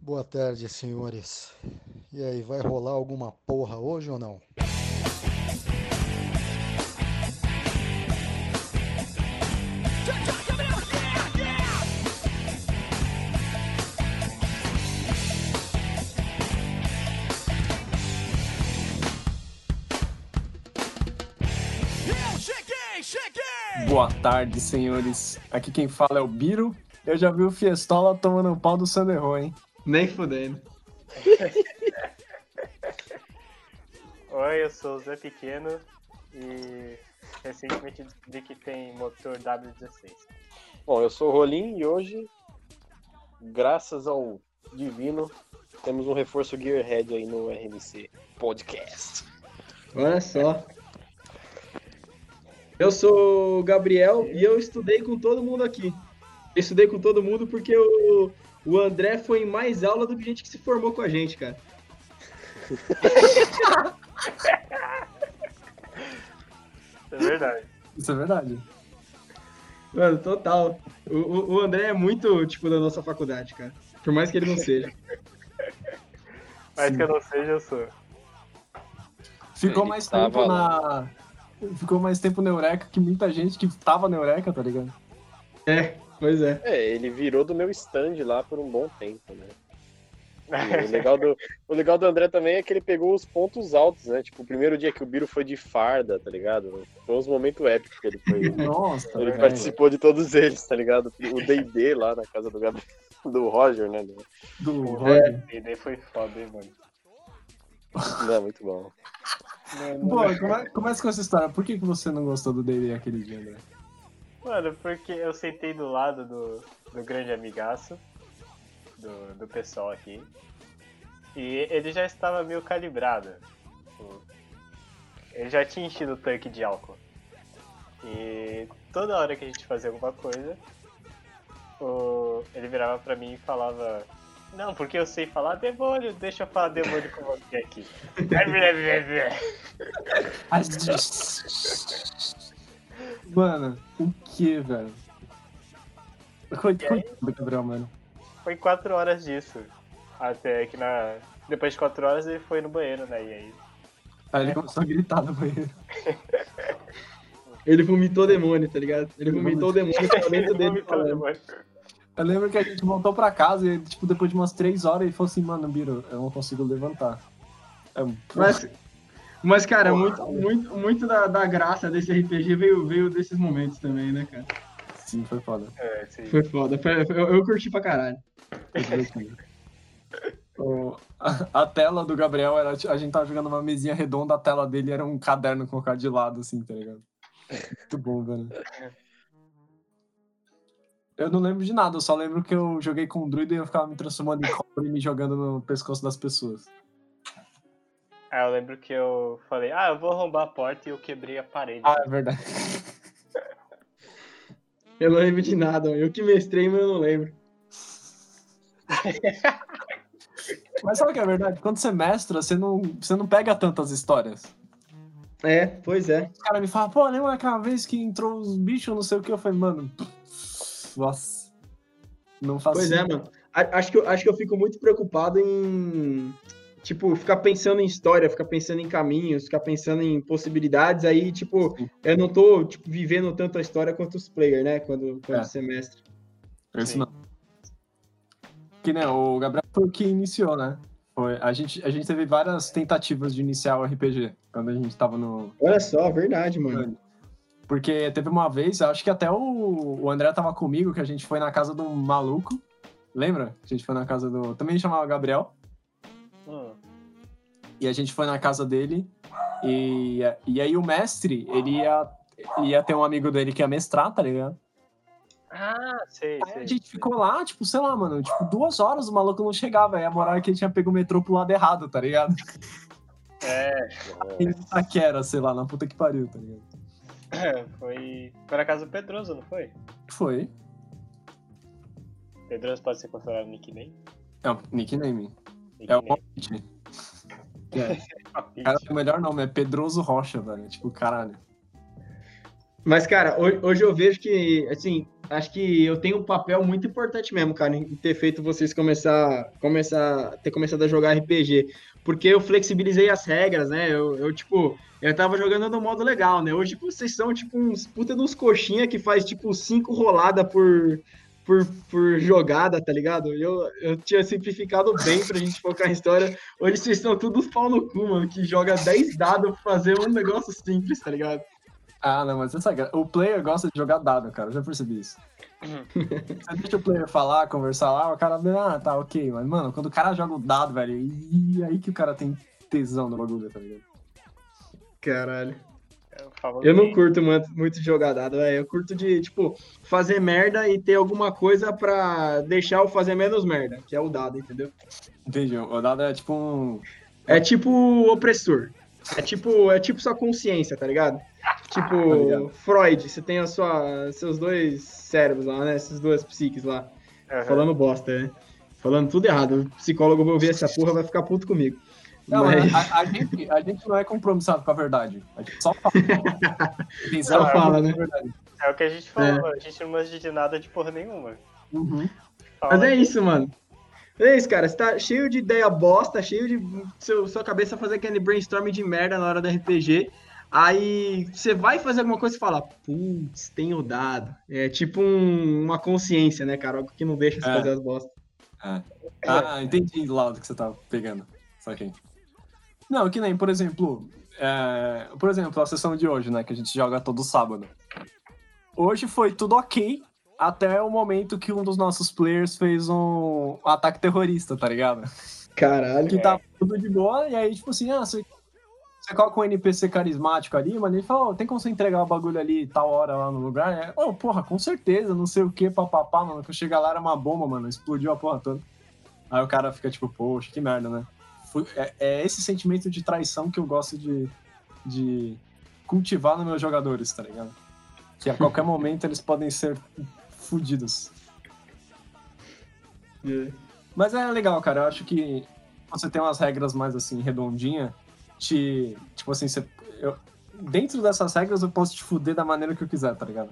Boa tarde, senhores. E aí, vai rolar alguma porra hoje ou não? Boa tarde, senhores. Aqui quem fala é o Biro. Eu já vi o Fiestola tomando um pau do Sanderro, hein? Nem fudendo. Oi, eu sou o Zé Pequeno e recentemente vi que tem motor W16. Bom, eu sou o Rolim e hoje, graças ao divino, temos um reforço Gearhead aí no RMC Podcast. Olha só. Eu sou o Gabriel e eu estudei com todo mundo aqui. Eu estudei com todo mundo porque o, o André foi em mais aula do que gente que se formou com a gente, cara. É verdade. Isso é verdade. Mano, total. O, o, o André é muito, tipo, da nossa faculdade, cara. Por mais que ele não seja. Mas que eu não seja, eu sou. Ficou Ele mais tempo na. Ficou mais tempo na Eureka que muita gente que tava na Eureka, tá ligado? É, pois é. É, ele virou do meu stand lá por um bom tempo, né? O, legal do, o legal do André também é que ele pegou os pontos altos, né? Tipo, o primeiro dia que o Biro foi de farda, tá ligado? Foi uns momentos épicos que ele foi. Nossa, Ele velho. participou de todos eles, tá ligado? O D&D lá na casa do Gabriel, do Roger, né? Do O Roger. E daí foi foda, hein, mano. Não, muito bom. Pô, come- começa com essa história. Por que, que você não gostou do D&D aquele dia, André? Mano, porque eu sentei do lado do, do grande amigaço, do, do pessoal aqui, e ele já estava meio calibrado. Tipo, Ele já tinha enchido o tanque de álcool. E toda hora que a gente fazia alguma coisa, o- ele virava pra mim e falava. Não, porque eu sei falar demônio, deixa eu falar demônio com você aqui. Mano, o que, velho? Do Gabriel, mano. Foi quatro horas disso. Até que na. Depois de quatro horas ele foi no banheiro, né? E aí. Aí ele começou a gritar no banheiro. Ele vomitou demônio, tá ligado? Ele vomitou o demônio pra dentro dele. Eu lembro que a gente voltou pra casa e, tipo, depois de umas três horas, ele falou assim, mano, Biro, eu não consigo levantar. É, Mas, mas cara, muito, muito, muito da, da graça desse RPG veio, veio desses momentos também, né, cara? Sim, foi foda. É, sim. Foi foda. Foi- foi- eu, eu curti pra caralho. O- a tela do Gabriel era. A gente tava jogando uma mesinha redonda, a tela dele era um caderno colocado de lado, assim, tá ligado? Muito bom, velho. Eu não lembro de nada, eu só lembro que eu joguei com o druida e eu ficava me transformando em cobra e me jogando no pescoço das pessoas. Aí eu lembro que eu falei, ah, eu vou arrombar a porta e eu quebrei a parede. Ah, é verdade. Eu não lembro de nada. Eu que mestrei, mas eu não lembro. Mas sabe o que é verdade? Quando você mestra, você não, você não pega tantas histórias. É, pois é. Os caras me falam, pô, lembra aquela vez que entrou os bichos, não sei o que? Eu falei, mano, nossa. Não faço Pois é, mano. Acho que, eu, acho que eu fico muito preocupado em. Tipo, ficar pensando em história, ficar pensando em caminhos, ficar pensando em possibilidades. Aí, tipo, Sim. eu não tô tipo, vivendo tanto a história quanto os players, né? Quando, quando É. você mestre. Esse Sim. não. Que né, o Gabriel foi o que iniciou, né? Foi, a, gente, a gente teve várias tentativas de iniciar o RPG quando a gente tava no. Olha só, verdade, mano. Porque teve uma vez, acho que até o, o André tava comigo, que a gente foi na casa de um maluco. Lembra? A gente foi na casa do. Também chamava Gabriel. E a gente foi na casa dele. E, e aí o mestre, ele ia, ia ter um amigo dele que ia mestrar, tá ligado? Ah, sei, Aí sei. a gente ficou lá, tipo, sei lá, mano, tipo, duas horas o maluco não chegava. Aí a moral é que ele tinha pego o metrô pro lado errado, tá ligado? É, Em Itaquera, sei lá, na puta que pariu, tá ligado? foi. Foi na casa do Pedroso, não foi? Foi. Pedroso pode ser considerado nickname? É um nickname. É o Nickname. Hobbit. Cara, o melhor nome é Pedroso Rocha, velho. Tipo, caralho. Mas, cara, hoje, eu vejo que, assim, acho que eu tenho um papel muito importante mesmo, cara, em ter feito vocês começar, começar, ter começado a jogar RPG. Porque eu flexibilizei as regras, né? Eu, eu, tipo, eu tava jogando no modo legal, né? Hoje vocês são, tipo, uns puta de uns coxinha que faz, tipo, cinco roladas por, por, por jogada, tá ligado? Eu, eu tinha simplificado bem pra gente focar em história. Hoje vocês estão todos pau no cu, mano, que joga 10 dados pra fazer um negócio simples, tá ligado? Ah, não, mas essa, o player gosta de jogar dado, cara. Eu já percebi isso. Você deixa o player falar, conversar lá, o cara, ah, tá, ok. Mas, mano, quando o cara joga o dado, velho, e aí que o cara tem tesão no bagulho, tá ligado? Caralho. É Eu não curto muito, muito jogar dado, velho. Eu curto de, tipo, fazer merda e ter alguma coisa pra deixar eu fazer menos merda, que é o dado, entendeu? Entendi. O dado é tipo um. É tipo opressor. É tipo, é tipo sua consciência, tá ligado? Tipo, ligado. Freud, você tem a sua, seus dois cérebros lá, né? Essas duas psiques lá. Aham. Falando bosta, né? Falando tudo errado. O psicólogo vai ouvir essa porra vai ficar puto comigo. Não, Mas- a, a gente, a gente não é compromissado com a verdade. A gente só fala. Só zero fala, com né? É o que a gente falou, a gente não manja de nada de porra nenhuma. Uhum. Fala Mas é isso, mano. É isso, cara. Você tá cheio de ideia bosta, cheio de seu, sua cabeça fazer aquele brainstorm de merda na hora do RPG. Aí você vai fazer alguma coisa e fala, putz, tenho dado. É tipo um- uma consciência, né, cara? Algo que não deixa você É. fazer as bostas. Ah, entendi lá do que você tá pegando. Saquei. Não, que nem, por exemplo, é, por exemplo, a sessão de hoje, né, que a gente joga todo sábado. Hoje foi tudo ok, até o momento que um dos nossos players fez um ataque terrorista, tá ligado? Caralho. Que tava tudo de boa, e aí, tipo assim, ah, você, você coloca um NPC carismático ali, mano, ele fala, "Ô, tem como você entregar o bagulho ali tal hora lá no lugar? É, oh, porra, com certeza, não sei o que, papapá, mano, que eu chegar lá era uma bomba, mano, explodiu a porra toda. Aí o cara fica tipo, poxa, que merda, né? Fui- é, é esse sentimento de traição que eu gosto de, de cultivar nos meus jogadores, tá ligado? Que a qualquer momento eles podem ser fudidos. Mas é legal, cara. Eu acho que você tem umas regras mais assim, redondinha, te. Tipo assim, você. eu- dentro dessas regras eu posso te fuder da maneira que eu quiser, tá ligado?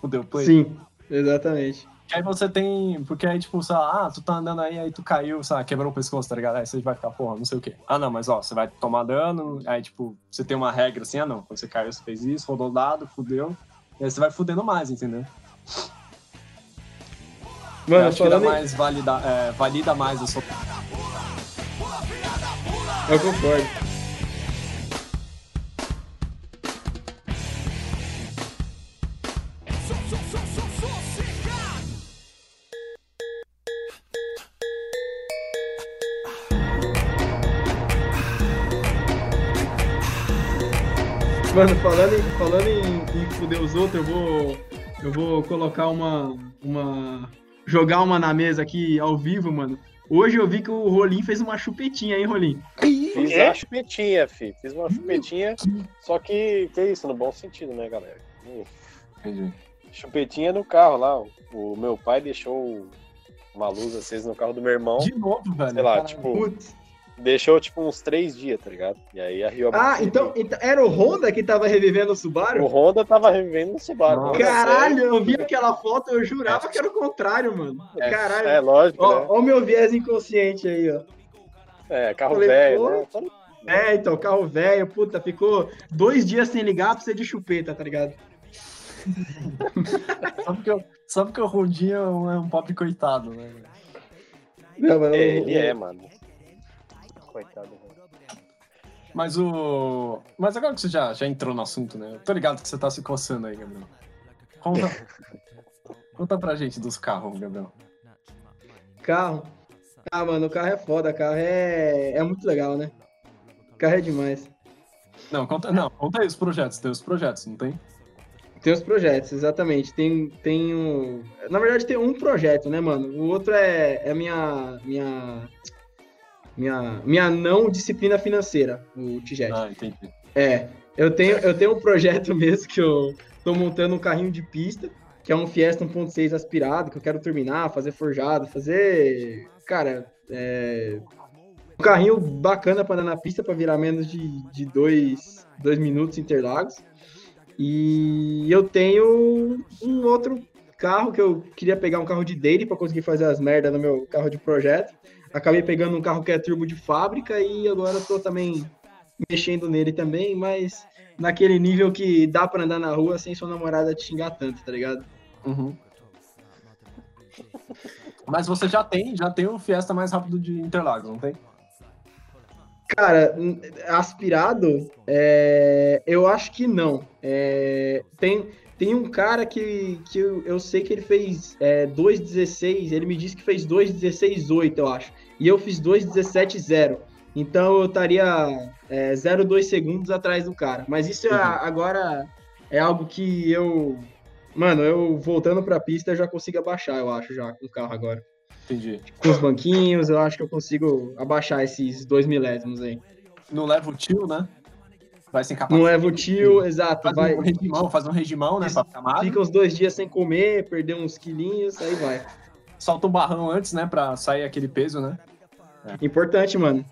Fudeu, play. Sim, exatamente. Que aí você tem. Porque aí, tipo, sei lá, ah, tu tá andando aí, aí tu caiu, sei lá, quebrou o pescoço, tá ligado? Aí você vai ficar, porra, não sei o quê. Ah, não, mas ó, você vai tomar dano, aí, tipo, você tem uma regra assim, ah, não, quando você caiu, você fez isso, rodou o dado, fudeu. E aí você vai fudendo mais, entendeu? eu Mano, acho que dá mais valida, é, valida mais a sua. Eu concordo. Mano, falando em, falando em, em fuder os outros, eu vou, eu vou colocar uma, uma. jogar uma na mesa aqui ao vivo, mano. Hoje eu vi que o Rolim fez uma chupetinha, hein, Rolim? Fiz É? a chupetinha, fi. Fiz uma chupetinha, só que, que é isso, no bom sentido, né, galera? Hum, Entendi. Chupetinha no carro lá. O, meu pai deixou uma luz acesa no carro do meu irmão. De novo, velho. Sei lá, tipo, Putz. Deixou tipo uns três dias, tá ligado? E aí arriou a Ah, bateria. então, então era o Honda que tava revivendo o O Subaru? Honda tava revivendo no Subaru. Nossa. Caralho, eu vi aquela foto, eu jurava que era o contrário, mano. É, Caralho. É, lógico, Ó, né? ó o meu viés inconsciente aí, ó. É, carro Falei, velho, né? É, então, carro velho, puta, ficou dois dias sem ligar pra ser de chupeta, tá ligado? Só porque, eu- só porque o Rondinho é um, é um pobre coitado, né? velho? Não, mas É, o- ele é, mano. Coitado. Mas o. Mas agora que você já, já entrou no assunto, né? Eu tô ligado que você tá se coçando aí, Gabriel. Conta, conta pra gente dos carros, Gabriel. Carro. Ah, mano, o carro é foda, carro é, é muito legal, né? Carro é demais. Não, conta, não, conta aí os projetos, tem os projetos, não tem? Tem os projetos, exatamente. Tem, tem um... Na verdade, tem um projeto, né, mano? O outro é, é minha, minha, minha, minha não disciplina financeira, o Tijet. Ah, entendi. É, eu tenho, eu tenho um projeto mesmo que eu tô montando um carrinho de pista, que é um Fiesta 1.6 aspirado, que eu quero terminar, fazer forjado, fazer, cara, é, um carrinho bacana para andar na pista, para virar menos de, de dois, dois minutos Interlagos. E eu tenho um outro carro que eu queria pegar um carro de daily para conseguir fazer as merdas no meu carro de projeto. Acabei pegando um carro que é turbo de fábrica e agora tô também mexendo nele também, mas naquele nível que dá para andar na rua sem sua namorada te xingar tanto, tá ligado? Uhum. Mas você já tem, já tem o Fiesta mais rápido de Interlagos, não tem? Cara, aspirado, é, eu acho que não. É, tem, tem um cara que, que eu, eu sei que ele fez é, 2,16, ele me disse que fez 2,16,8, eu acho. E eu fiz 2,17,0. Então eu estaria é, 0,2 segundos atrás do cara. Mas isso é- Uhum. agora é algo que eu. Mano, eu voltando pra pista eu já consigo abaixar, eu acho, já com o carro agora. Entendi. Com os banquinhos, eu acho que eu consigo abaixar esses dois milésimos aí. Não leva o tio, né? Vai sem capacete. Não leva o tio, exato. Faz Vai, um regimão, faz um regimão, né? Fica uns dois dias sem comer, perder uns quilinhos, aí vai. Solta um barrão antes, né? Pra sair aquele peso, né? Importante, mano.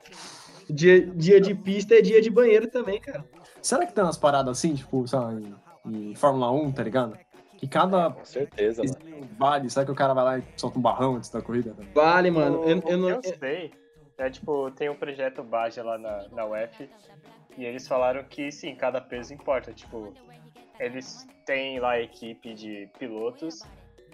Dia, dia de pista é dia de banheiro também, cara. Será que tem umas paradas assim, tipo, sei lá, em, em Fórmula 1, tá ligado? Que cada Com certeza, mano. vale, será que o cara vai lá e solta um barrão antes da corrida? né? Vale, mano. O- Eu, o eu não. eu sei é tipo, tem um projeto Baja lá na, na UF e eles falaram que sim, cada peso importa. Tipo, eles têm lá a equipe de pilotos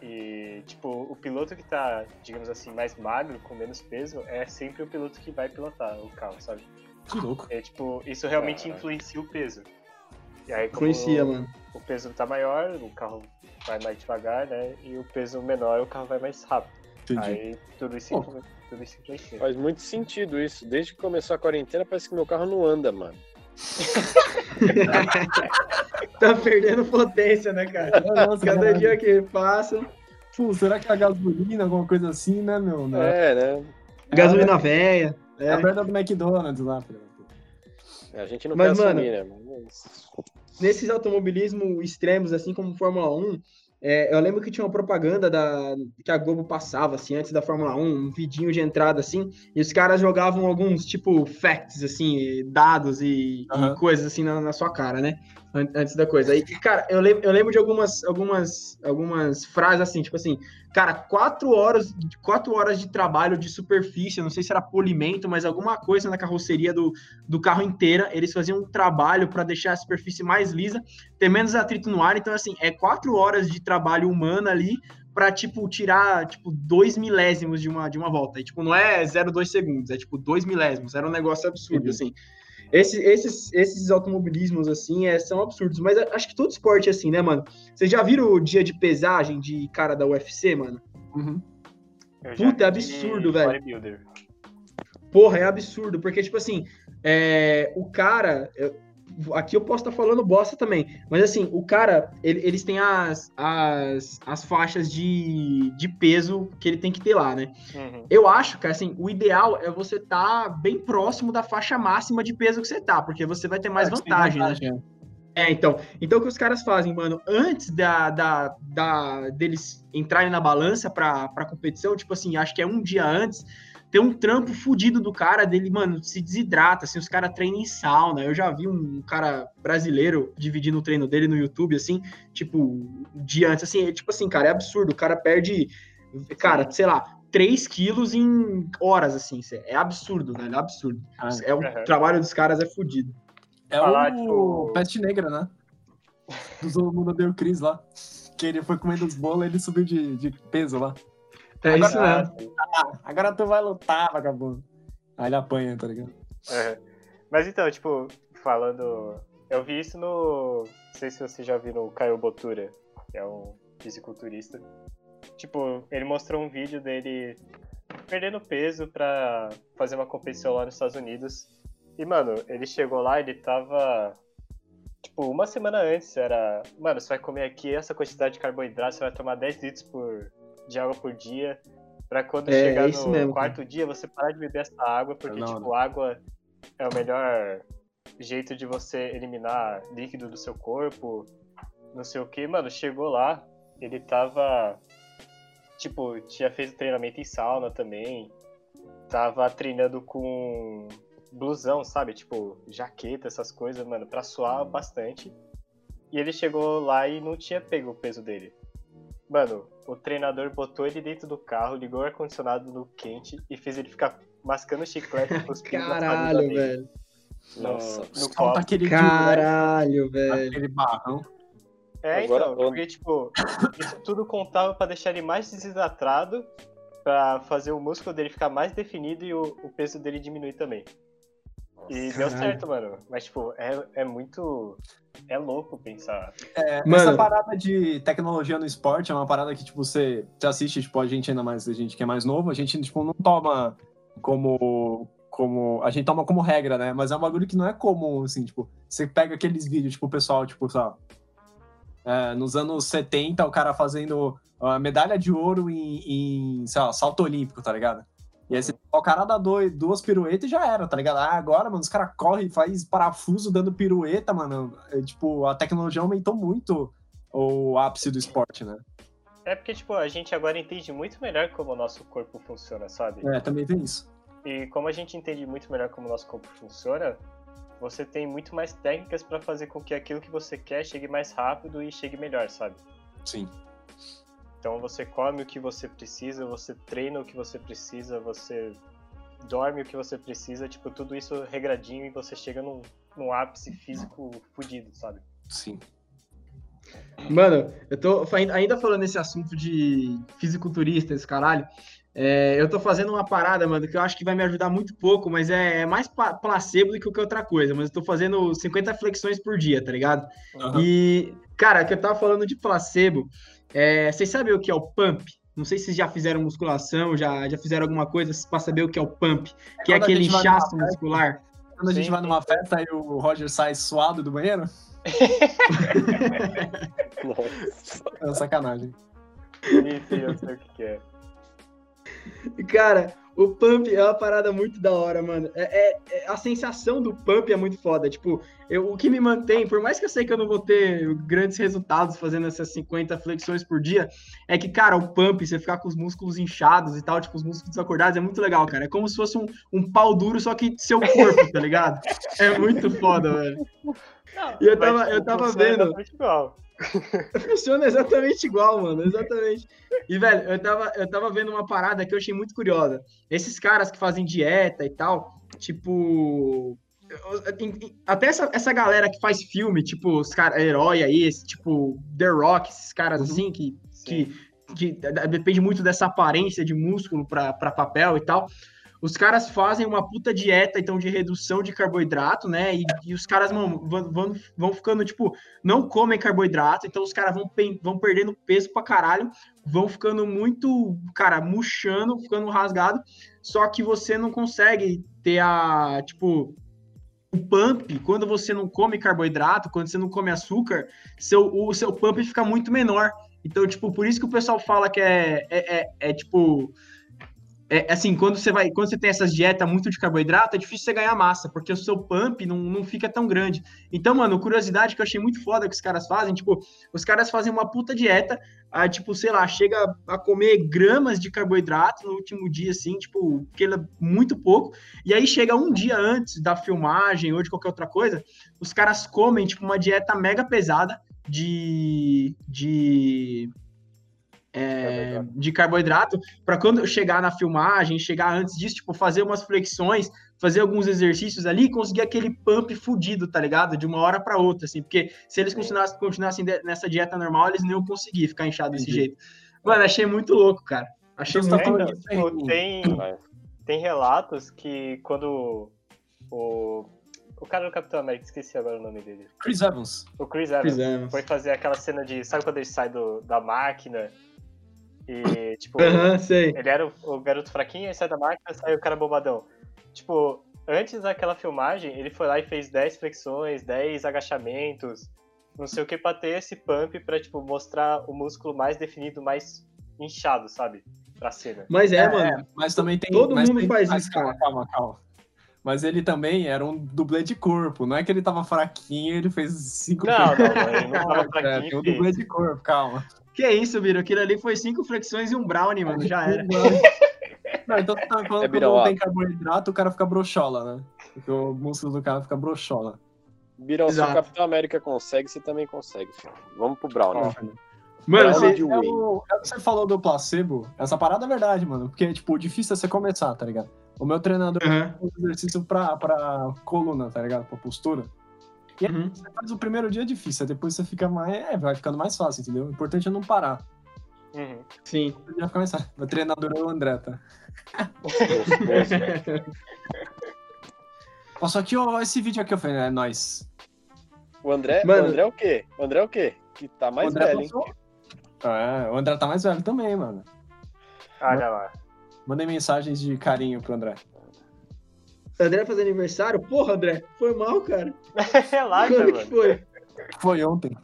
e, tipo, o piloto que tá, digamos assim, mais magro, com menos peso, é sempre o piloto que vai pilotar o carro, sabe? Que louco. É tipo, isso realmente Caraca. influencia o peso. E aí, como Influencia, mano. o peso tá maior, o carro vai mais devagar, né? E o peso menor, o carro vai mais rápido. Entendi. Aí tudo isso, influ- tudo isso influencia. Faz muito sentido isso. Desde que começou a quarentena, parece que meu carro não anda, mano. Tá perdendo potência, né, cara? Nossa, Cada caralho. dia que passa. Pô, será que é a gasolina, alguma coisa assim, né, meu? Né? É, né? Gasolina velha. É É. a merda do McDonald's lá. A gente não Mas, quer mano, assumir, né? Mas- nesses automobilismo extremos, assim como Fórmula 1, é, eu lembro que tinha uma propaganda da, que a Globo passava, assim, antes da Fórmula 1, um vidinho de entrada, assim, e os caras jogavam alguns, tipo, facts, assim, dados e, e Aham. coisas, assim, na, na sua cara, né? An- Antes da coisa. Aí, cara, eu lembro, eu lembro de algumas, algumas, algumas frases, assim, tipo assim, cara, quatro horas, quatro horas de trabalho de superfície, não sei se era polimento, mas alguma coisa na carroceria do, do carro inteira, eles faziam um trabalho para deixar a superfície mais lisa, ter menos atrito no ar. Então, assim, é quatro horas de trabalho humano ali para tipo, tirar, tipo, dois milésimos de uma, de uma volta. E, tipo, não é 0,2 segundos, é, tipo, dois milésimos. Era um negócio absurdo, Entendi. assim. Esse- esses, esses automobilismos, assim, é, são absurdos. Mas acho que todo esporte é assim, né, mano? Vocês já viram o dia de pesagem de cara da UFC, mano? Uhum. Puta, é absurdo, velho. Porra, é absurdo, porque, tipo assim, é, o cara. eu- aqui eu posso estar falando bosta também, mas assim, o cara, ele- eles têm as, as, as faixas de, de peso que ele tem que ter lá, né? Uhum. Eu acho que, assim, o ideal é você estar bem próximo da faixa máxima de peso que você tá, porque você vai ter mais É, tem vantagem, né? É, então. Então o que os caras fazem, mano, antes da, da, da- deles entrarem na balança pra, pra competição, tipo assim, acho que é um dia antes, tem um trampo fudido do cara dele, mano, se desidrata, assim, os caras treinam em sauna. Eu já vi um cara brasileiro dividindo o treino dele no YouTube, assim, tipo, um dia antes, assim, é, tipo assim, cara, é absurdo. O cara perde, cara, sei lá, 3 quilos em horas, assim, é absurdo, velho, é absurdo. Ah, É, o Aham. trabalho dos caras é fudido. É Falar, o tipo- Peste Negra, né? Do Todo Mundo Deu Cris lá. Que ele foi comendo os bolos e ele subiu de, de peso lá. É Agora- isso mesmo. Ah, agora tu vai lutar, vagabundo. Aí ele apanha, tá ligado? Uhum. Mas então, tipo, falando. Eu vi isso no. Não sei se você já viu no Caio Botura, que é um fisiculturista. Tipo, ele mostrou um vídeo dele perdendo peso pra fazer uma competição lá nos Estados Unidos. E, mano, ele chegou lá, ele tava. Tipo, uma semana antes era. Mano, você vai comer aqui essa quantidade de carboidrato, você vai tomar 10 litros por, de água por dia. Pra quando É, chegar isso no mesmo, quarto dia, você parar de beber essa água, porque, Não, tipo, água é o melhor jeito de você eliminar líquido do seu corpo. Não sei o que, mano. Chegou lá, ele tava. Tipo, tinha feito treinamento em sauna também. Tava treinando com blusão, sabe? Tipo, jaqueta, essas coisas, mano, pra suar bastante. e ele chegou lá e não tinha pego o peso dele. Mano, o treinador botou ele dentro do carro, ligou o ar-condicionado no quente e fez ele ficar mascando chiclete com os Caralho, velho. Nossa. No Conta copo. aquele Caralho, né? velho. Aquele barrão. É, Agora, então, porque, tipo, isso tudo contava pra deixar ele mais desidratado, pra fazer o músculo dele ficar mais definido e o, o peso dele diminuir também. E deu Caralho. certo, mano. Mas, tipo, é, é muito. É louco pensar. É, Mano. Essa parada de tecnologia no esporte é uma parada que, tipo, você, você assiste, tipo, a gente ainda mais, a gente que é mais novo, a gente, tipo, não toma como. Como. A gente toma como regra, né? Mas é um bagulho que não é comum, assim, tipo, você pega aqueles vídeos, tipo, o pessoal, tipo, sei lá, é, nos anos 70, o cara fazendo a medalha de ouro em, em, sei lá, salto olímpico, tá ligado? E aí você, o cara dá dois, duas piruetas e já era, tá ligado? Ah, agora, mano, os caras correm e faz parafuso dando pirueta, mano. É, tipo, a tecnologia aumentou muito o ápice do esporte, né? É porque, tipo, a gente agora entende muito melhor como o nosso corpo funciona, sabe? É, também tem isso. E como a gente entende muito melhor como o nosso corpo funciona, você tem muito mais técnicas pra fazer com que aquilo que você quer chegue mais rápido e chegue melhor, sabe? Sim. Então você come o que você precisa, você treina o que você precisa, você dorme o que você precisa, tipo, tudo isso regradinho e você chega num, num ápice físico fudido, sabe? Sim. Mano, eu tô ainda falando nesse assunto de fisiculturista, esse caralho. É, eu tô fazendo uma parada, mano, que eu acho que vai me ajudar muito pouco, mas é, é mais placebo do que qualquer outra coisa. Mas eu tô fazendo 50 flexões por dia, tá ligado? Aham. E, cara, que eu tava falando de placebo, é, vocês sabem o que é o pump? Não sei se vocês já fizeram musculação, já, já fizeram alguma coisa pra saber o que é o pump, que é aquele inchaço festa, muscular. Quando a gente Sim. vai numa festa e o Roger sai suado do banheiro, Nossa. é sacanagem. Enfim, eu sei o que é. Cara, o pump é uma parada muito da hora, mano. É, é- é- a sensação do pump é muito foda. Tipo, eu- o que me mantém, por mais que eu sei que eu não vou ter grandes resultados fazendo essas 50 flexões por dia, é que, cara, o pump, você ficar com os músculos inchados e tal, tipo, os músculos desacordados, é muito legal, cara. É como se fosse um, um pau duro, só que seu corpo, tá ligado? É muito foda, velho. E eu tava- eu tava funciona vendo. igual. Funciona exatamente igual, mano. Exatamente. E, velho, eu tava, eu tava vendo uma parada que eu achei muito curiosa. Esses caras que fazem dieta e tal, tipo. Até essa, essa galera que faz filme, tipo, os caras, herói aí, esse, tipo, The Rock, esses caras Uhum. assim, que, Sim. que, que depende muito dessa aparência de músculo pra papel e tal. Os caras fazem uma puta dieta, então, de redução de carboidrato, né? E, e os caras mano, vão, vão, vão ficando, tipo, não comem carboidrato, então os caras vão, vão perdendo peso pra caralho, vão ficando muito, cara, murchando, ficando rasgado, só que você não consegue ter a, tipo, o pump, quando você não come carboidrato, quando você não come açúcar, seu, o seu pump fica muito menor. Então, tipo, por isso que o pessoal fala que é, é, é, é, tipo. É, assim, quando você vai, quando você tem essas dietas muito de carboidrato, é difícil você ganhar massa, porque o seu pump não, não fica tão grande. Então, mano, curiosidade que eu achei muito foda que os caras fazem, tipo, os caras fazem uma puta dieta, ah, tipo, sei lá, chega a comer gramas de carboidrato no último dia, assim, tipo, aquele muito pouco, e aí chega um dia antes da filmagem ou de qualquer outra coisa, os caras comem, tipo, uma dieta mega pesada de. de é, Carboidrato. de carboidrato para quando eu chegar na filmagem, chegar antes disso, tipo, fazer umas flexões, fazer alguns exercícios ali e conseguir aquele pump fudido, tá ligado? De uma hora para outra, assim, porque se eles continuassem, continuassem nessa dieta normal, eles não iam conseguir ficar inchado desse Entendi. jeito. Mano, achei muito louco, cara. Achei Então, muito louco. Tipo, tem, tem relatos que quando o. O cara do Capitão América, esqueci agora o nome dele. Chris Evans. O Chris Evans. Chris Evans. Foi fazer aquela cena de. Sabe quando ele sai do, da máquina? E, tipo, Aham, sei. ele era o, o garoto fraquinho, aí sai da máquina, sai o cara bombadão. Tipo, antes daquela filmagem, ele foi lá e fez 10 flexões, 10 agachamentos, não sei o que, pra ter esse pump pra, tipo, mostrar o músculo mais definido, mais inchado, sabe? Pra cena. Mas é, mano. Mas também tem. Todo mas mundo tem- faz mas isso, calma, cara. Calma, calma. Mas ele também era um dublê de corpo. Não é que ele tava fraquinho ele fez cinco Não, não, não, ele não tava É, fraquinho tem um dublê de corpo, calma. Que isso, Biro? Aquilo ali foi cinco flexões e um brownie, mano. Já era. Não, então você tá falando É que quando não tem carboidrato, o cara fica broxola, né? Porque o músculo do cara fica broxola. Birão, se o. Capitão América consegue, você também consegue, filho. Vamos pro Brown, né? Mano, Bravo você, de É o- é o que você falou do placebo, essa parada é verdade, mano. Porque, tipo, o difícil é você começar, tá ligado? O meu treinador Aham. faz exercício pra, pra coluna, tá ligado? Pra postura. E aí, Uhum. você faz o primeiro dia difícil, aí depois você fica mais. É, vai ficando mais fácil, entendeu? O importante é não parar. Uhum. Sim. O dia fica mais fácil. Meu treinador é o André, tá? Só que ó, esse vídeo aqui, eu falei, é nóis. O André, Mano. o André é o quê? O André é o quê? Que tá mais o André velho, hein? passou- É, o André tá mais velho também, mano. Olha lá. Mandei mensagens de carinho pro André. André faz aniversário? Porra, André, foi mal, cara. Relaxa, Quando que mano. foi? Foi ontem.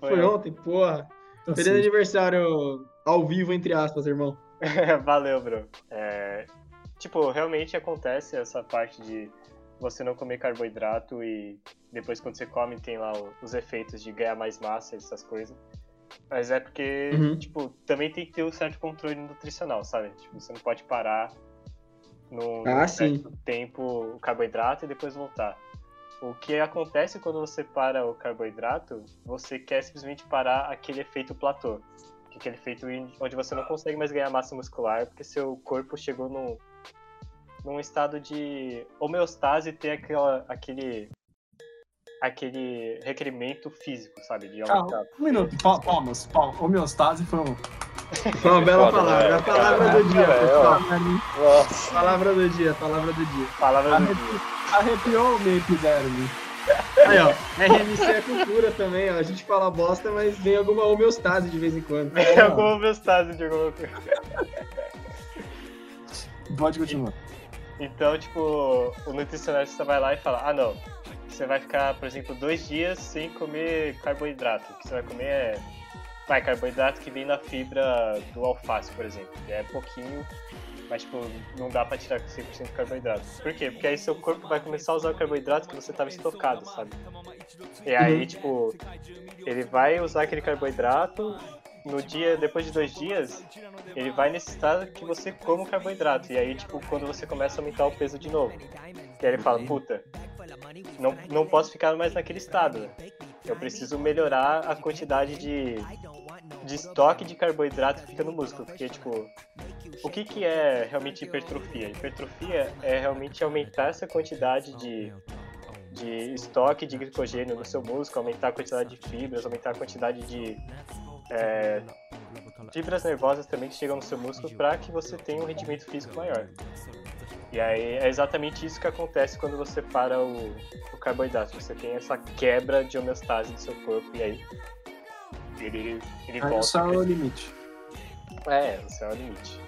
Foi ontem, porra. Ou Feliz aniversário ao vivo, entre aspas, irmão. Valeu, bro. É, tipo, realmente acontece essa parte de você não comer carboidrato e depois quando você come tem lá o- os efeitos de ganhar mais massa, essas coisas. Mas é porque, Uhum. tipo, também tem que ter um certo controle nutricional, sabe? Tipo, você não pode parar num Ah, certo tempo o carboidrato e depois voltar. O que acontece quando você para o carboidrato, você quer simplesmente parar aquele efeito platô. Que é aquele efeito onde você não consegue mais ganhar massa muscular porque seu corpo chegou num, num estado de homeostase e tem aquela, aquele, aquele requerimento físico, sabe? De Ah, um minuto, pa- palmas, palmas. Homeostase foi um. Uma bela Foda, palavra. né, A palavra cara? do dia, É, pessoal. Palavra do dia, palavra do dia. Palavra do dia. Arrepiou minha epiderme. Aí, ó, RMC é cultura também, ó. A gente fala bosta, mas vem alguma homeostase de vez em quando. Tem alguma homeostase de alguma coisa. Pode continuar. Então, tipo, o nutricionista vai lá e fala, ah não, você vai ficar, por exemplo, dois dias sem comer carboidrato. O que você vai comer é. Vai, carboidrato que vem na fibra do alface, por exemplo. É pouquinho, mas tipo, não dá pra tirar 100% de carboidrato. Por quê? Porque aí seu corpo vai começar a usar o carboidrato que você tava estocado, sabe? E aí, Uhum. tipo, ele vai usar aquele carboidrato. No dia, depois de dois dias, ele vai estado que você come o carboidrato. E aí, tipo, quando você começa a aumentar o peso de novo. E aí ele fala, puta, não, não posso ficar mais naquele estado. Eu preciso melhorar a quantidade de, de estoque de carboidrato que fica no músculo. Porque, tipo, o que, que é realmente hipertrofia? Hipertrofia é realmente aumentar essa quantidade de, de estoque de glicogênio no seu músculo, aumentar a quantidade de fibras, aumentar a quantidade de é, fibras nervosas também que chegam no seu músculo para que você tenha um rendimento físico maior. E aí é exatamente isso que acontece quando você para o, o carboidrato. Você tem essa quebra de homeostase do seu corpo e aí ele, ele Aí volta. só é o limite. É, o céu é o limite.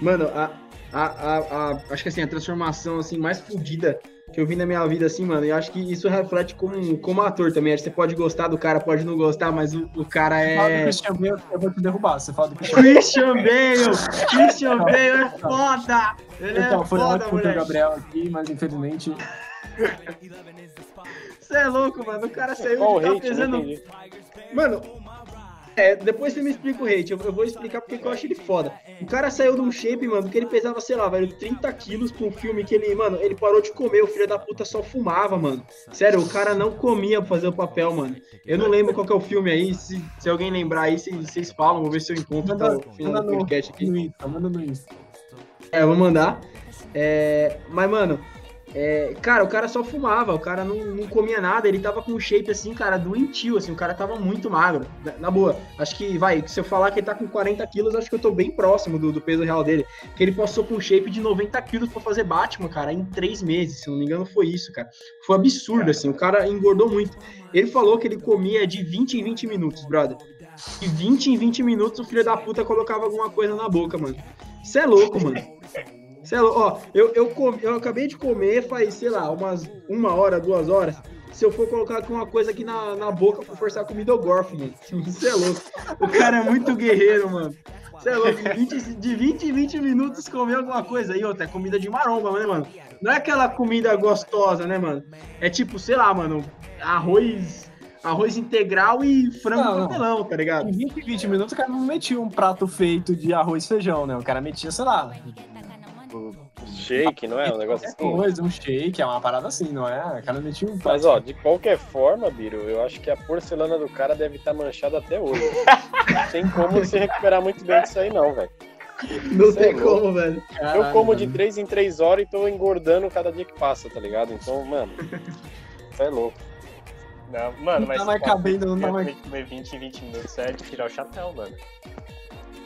Mano, a, a, a, a- acho que assim, a transformação assim, mais fodida que eu vi na minha vida, assim, mano, e acho que isso reflete como, como ator também. Acho que você pode gostar do cara, pode não gostar, mas o, o cara Fala do é. Christian Bale, eu vou te derrubar. Você fala do Christian Bale. Christian Bale! Christian Bale é foda! Ele é Então, foi foda, ótimo ter o. Gabriel aqui, mas infelizmente. Você é louco, mano. O cara saiu Qual o de tá pesando. Mano, é, depois você me explica o hate. Eu, eu vou explicar porque que eu acho ele foda. O cara saiu de um shape, mano, que ele pesava, sei lá, velho, 30 quilos pra um filme que ele, mano, ele parou de comer. O filho da puta só fumava, mano. Sério, o cara não comia pra fazer o papel, mano. Eu não lembro qual que é o filme aí. Se, se alguém lembrar aí, vocês falam. Vou ver se eu encontro Manda, tá, manda no, podcast aqui. no Insta, manda no Insta. É, eu vou mandar. É, mas, mano, é, cara, o cara só fumava, o cara não, não comia nada, ele tava com um shape assim, cara, doentio, assim, o cara tava muito magro. Na, na boa, acho que, vai, se eu falar que ele tá com 40 quilos, acho que eu tô bem próximo do, do peso real dele. Que ele passou com um shape de 90 quilos pra fazer Batman, cara, em três meses, se não me engano, foi isso, cara. Foi absurdo, assim, o cara engordou muito. Ele falou que ele comia de 20 em 20 minutos, brother. De 20 em 20 minutos o filho da puta colocava alguma coisa na boca, mano. Você é louco, mano. Cê é louco. Ó, eu, eu, comi- eu acabei de comer faz, sei lá, umas uma hora, duas horas. Se eu for colocar aqui uma coisa aqui na, na boca pra forçar a comida, eu gorfo, mano. Você é louco. O cara é muito guerreiro, mano. Você é louco. De 20, de 20 em 20 minutos comer alguma coisa. E outra, é comida de maromba, né, mano? Não é aquela comida gostosa, né, mano? É tipo, sei lá, mano, arroz. Arroz integral e frango Não, papelão, tá ligado? Em 20, 20 minutos o cara não metia um prato feito de arroz e feijão, né? O cara metia, sei lá, Shake, não é? Um negócio assim. Coisa, um shake, é uma parada assim, não é? Cara, meti um Mas ó, de qualquer forma, Biro, eu acho que a porcelana do cara deve estar manchada até hoje. Não tem como se recuperar muito bem disso aí, não, velho. Não Cê é tem louco. como, velho. Eu como de 3 em 3 horas e tô engordando cada dia que passa, tá ligado? Então, mano, isso é louco. Não, mano, Não mas. tá mais pô, cabendo, não tá mais- comer- Comer 20 em 20 minutos é de tirar o chapéu, mano.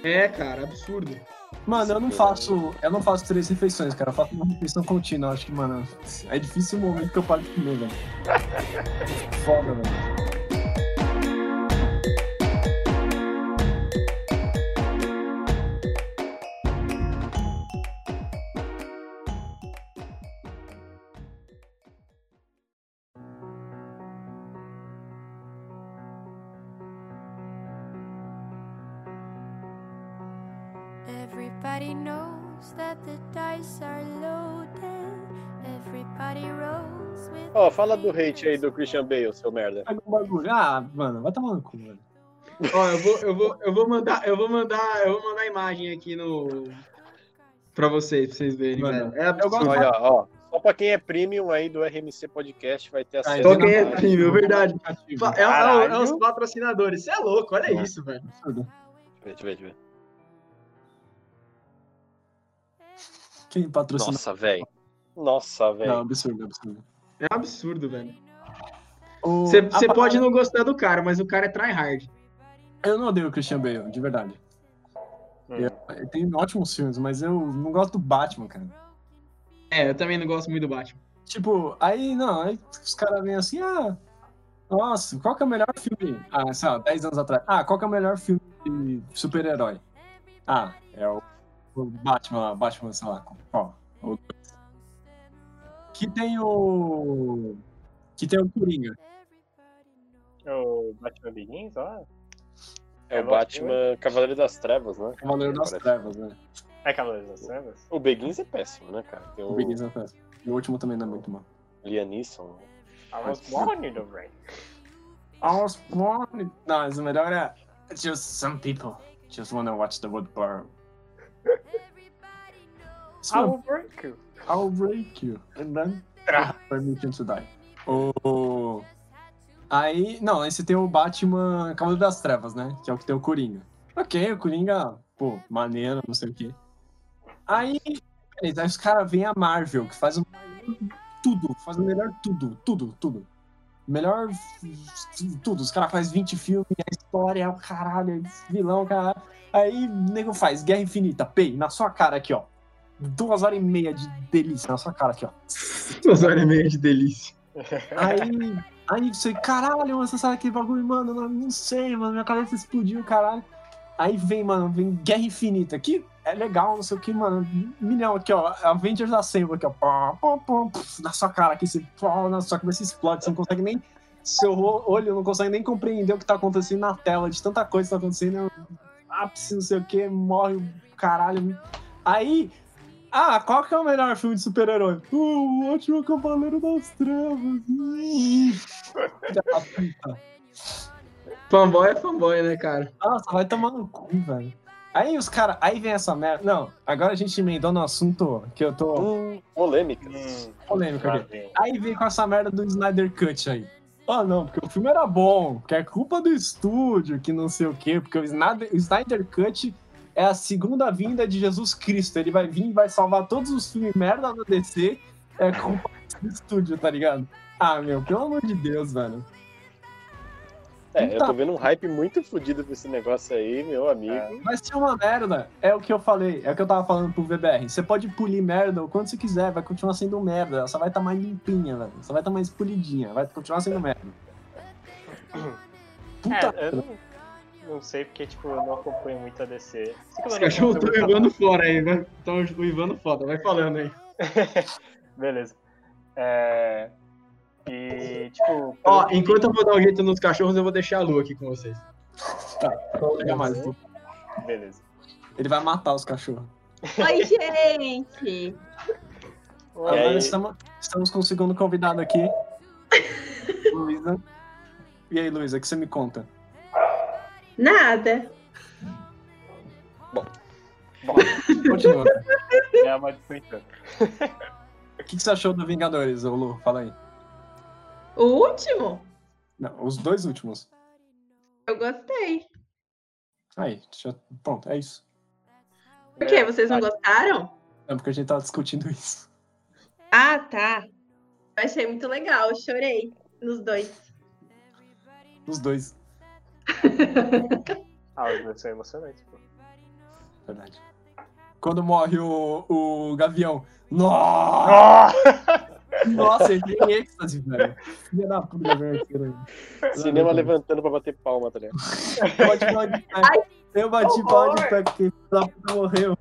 É, cara, absurdo. Mano, eu não faço. Eu não faço três refeições, cara. Eu faço uma refeição contínua. Eu Acho que, mano, é difícil o momento que eu paro de comer, velho. Foda, velho. The dice are loaded. Everybody rolls with. Ó, fala do hate aí do Christian Bale, seu merda. Ah, mano, vai tomar no cu, velho. Ó, eu vou, eu vou, eu vou mandar, eu vou mandar, eu vou mandar a imagem aqui no pra vocês, pra vocês verem, Mano. É absurdo. Olha, ó, só pra quem é premium aí do RMC Podcast vai ter acesso. Só Aí, quem é premium, verdade. É, é, é os patrocinadores. Você é louco, olha É. isso, velho. Deixa eu ver, deixa eu ver. Quem patrocina? Nossa, velho. Nossa, velho. absurdo, absurdo. É absurdo, velho. O- Você a pode não gostar do cara, mas o cara é tryhard. Eu não odeio o Christian Bale, de verdade. Hum. Eu- tem ótimos filmes, mas eu não gosto do Batman, cara. É, eu também não gosto muito do Batman. Tipo, aí não, aí os caras vêm assim, ah, nossa, qual que é o melhor filme? Ah, sei lá, 10 anos atrás. Ah, qual que é o melhor filme de super-herói? Ah, é o, o Batman lá, Batman, sei lá, ó. O, que tem o. Que tem o Coringa. O Batman Begins, ó. É o Batman Cavaleiro das Trevas, né? Cavaleiro das Parece. Trevas, né? É Cavaleiros das Trevas? O Begins é péssimo, né, cara? Tem O o Begins na festa. E o último também não é muito bom. Liam Neeson. I was born in the rain. I was born. Não, mas o melhor é. Just some people just wanna watch the wood burn. Isso I mesmo. will break you. I'll break you. And then permission to die. O... Aí, não, aí você tem o Batman Cavaleiro das Trevas, né? Que é o que tem o Coringa. Ok, o Coringa, pô, maneiro, não sei o quê. Aí, beleza, aí os caras vêm a Marvel, que faz o tudo, faz o melhor tudo, tudo, tudo. Melhor tudo. Os caras fazem 20 filmes, a história, o caralho, vilão, caralho. Aí o nego faz Guerra Infinita, pei, na sua cara aqui, ó. Duas horas e meia de delícia na sua cara aqui, ó. Duas horas e meia de delícia. Aí, aí você, caralho, mano, você sabe aquele bagulho, mano, não sei, mano, minha cabeça explodiu, caralho. Aí vem, mano, vem Guerra Infinita, que é legal, não sei o que, mano, milhão aqui, ó, Avengers Assemble aqui, ó, na sua cara aqui, você, pá, na sua cabeça explode, você não consegue nem, seu olho não consegue nem compreender o que tá acontecendo na tela, de tanta coisa que tá acontecendo, ápice, não sei o que, morre caralho. Aí, ah, qual que é o melhor filme de super-herói? Uh, o Último Cavaleiro das Trevas. Fanboy é fanboy, né, cara? Nossa, vai tomar no cu, velho. Aí os caras, aí vem essa merda. Não, agora a gente emendou no assunto que eu tô Hum, polêmicas. Hum, lá aqui. vem. Aí vem com essa merda do Snyder Cut aí. Ah, não, porque o filme era bom, que é culpa do estúdio, que não sei o quê, porque o Snyder, o Snyder Cut é a segunda vinda de Jesus Cristo. Ele vai vir e vai salvar todos os filmes merda do DC, é culpa do estúdio, tá ligado? Ah, meu, pelo amor de Deus, velho. É, eu tô vendo um hype muito fodido pra esse negócio aí, meu amigo. É. Vai ser uma merda. É o que eu falei, é o que eu tava falando pro VBR. Você pode polir merda o quanto você quiser, vai continuar sendo merda. Ela só vai estar mais limpinha, velho. Só vai estar mais polidinha, vai continuar sendo merda. Puta É, eu não, não sei porque, tipo, eu não acompanho muito a DC. Muito a- levando fora aí, né? Estão uivando foda. Vai falando aí. Beleza. É... E, tipo... Ó, pelo- enquanto eu vou dar um jeito nos cachorros, eu vou deixar a Lu aqui com vocês. Não liga mais. Beleza. Ele vai matar os cachorros. Oi, gente! Agora aí? estamos, estamos com o segundo convidado aqui. Luísa. E aí, Luísa, o que você me conta? Nada. Continua. É a maldição. O que, que você achou do Vingadores, ô Lu? Fala aí. O último? Não, os dois últimos. Eu gostei. Aí, deixa eu... pronto, é isso. Por quê? Vocês não gostaram? É porque a gente tava discutindo isso. Ah, tá. Eu achei muito legal, chorei nos dois. Os dois, Ah, os dois são emocionantes, pô. verdade. Quando morre o, o Gavião. Nossa! Nossa, ele tem êxtase, velho. Filha da puta, velho. Cinema levantando pra bater palma, tá ligado? Eu bati palma de pé. Eu bati palma de pé porque filho da puta morreu.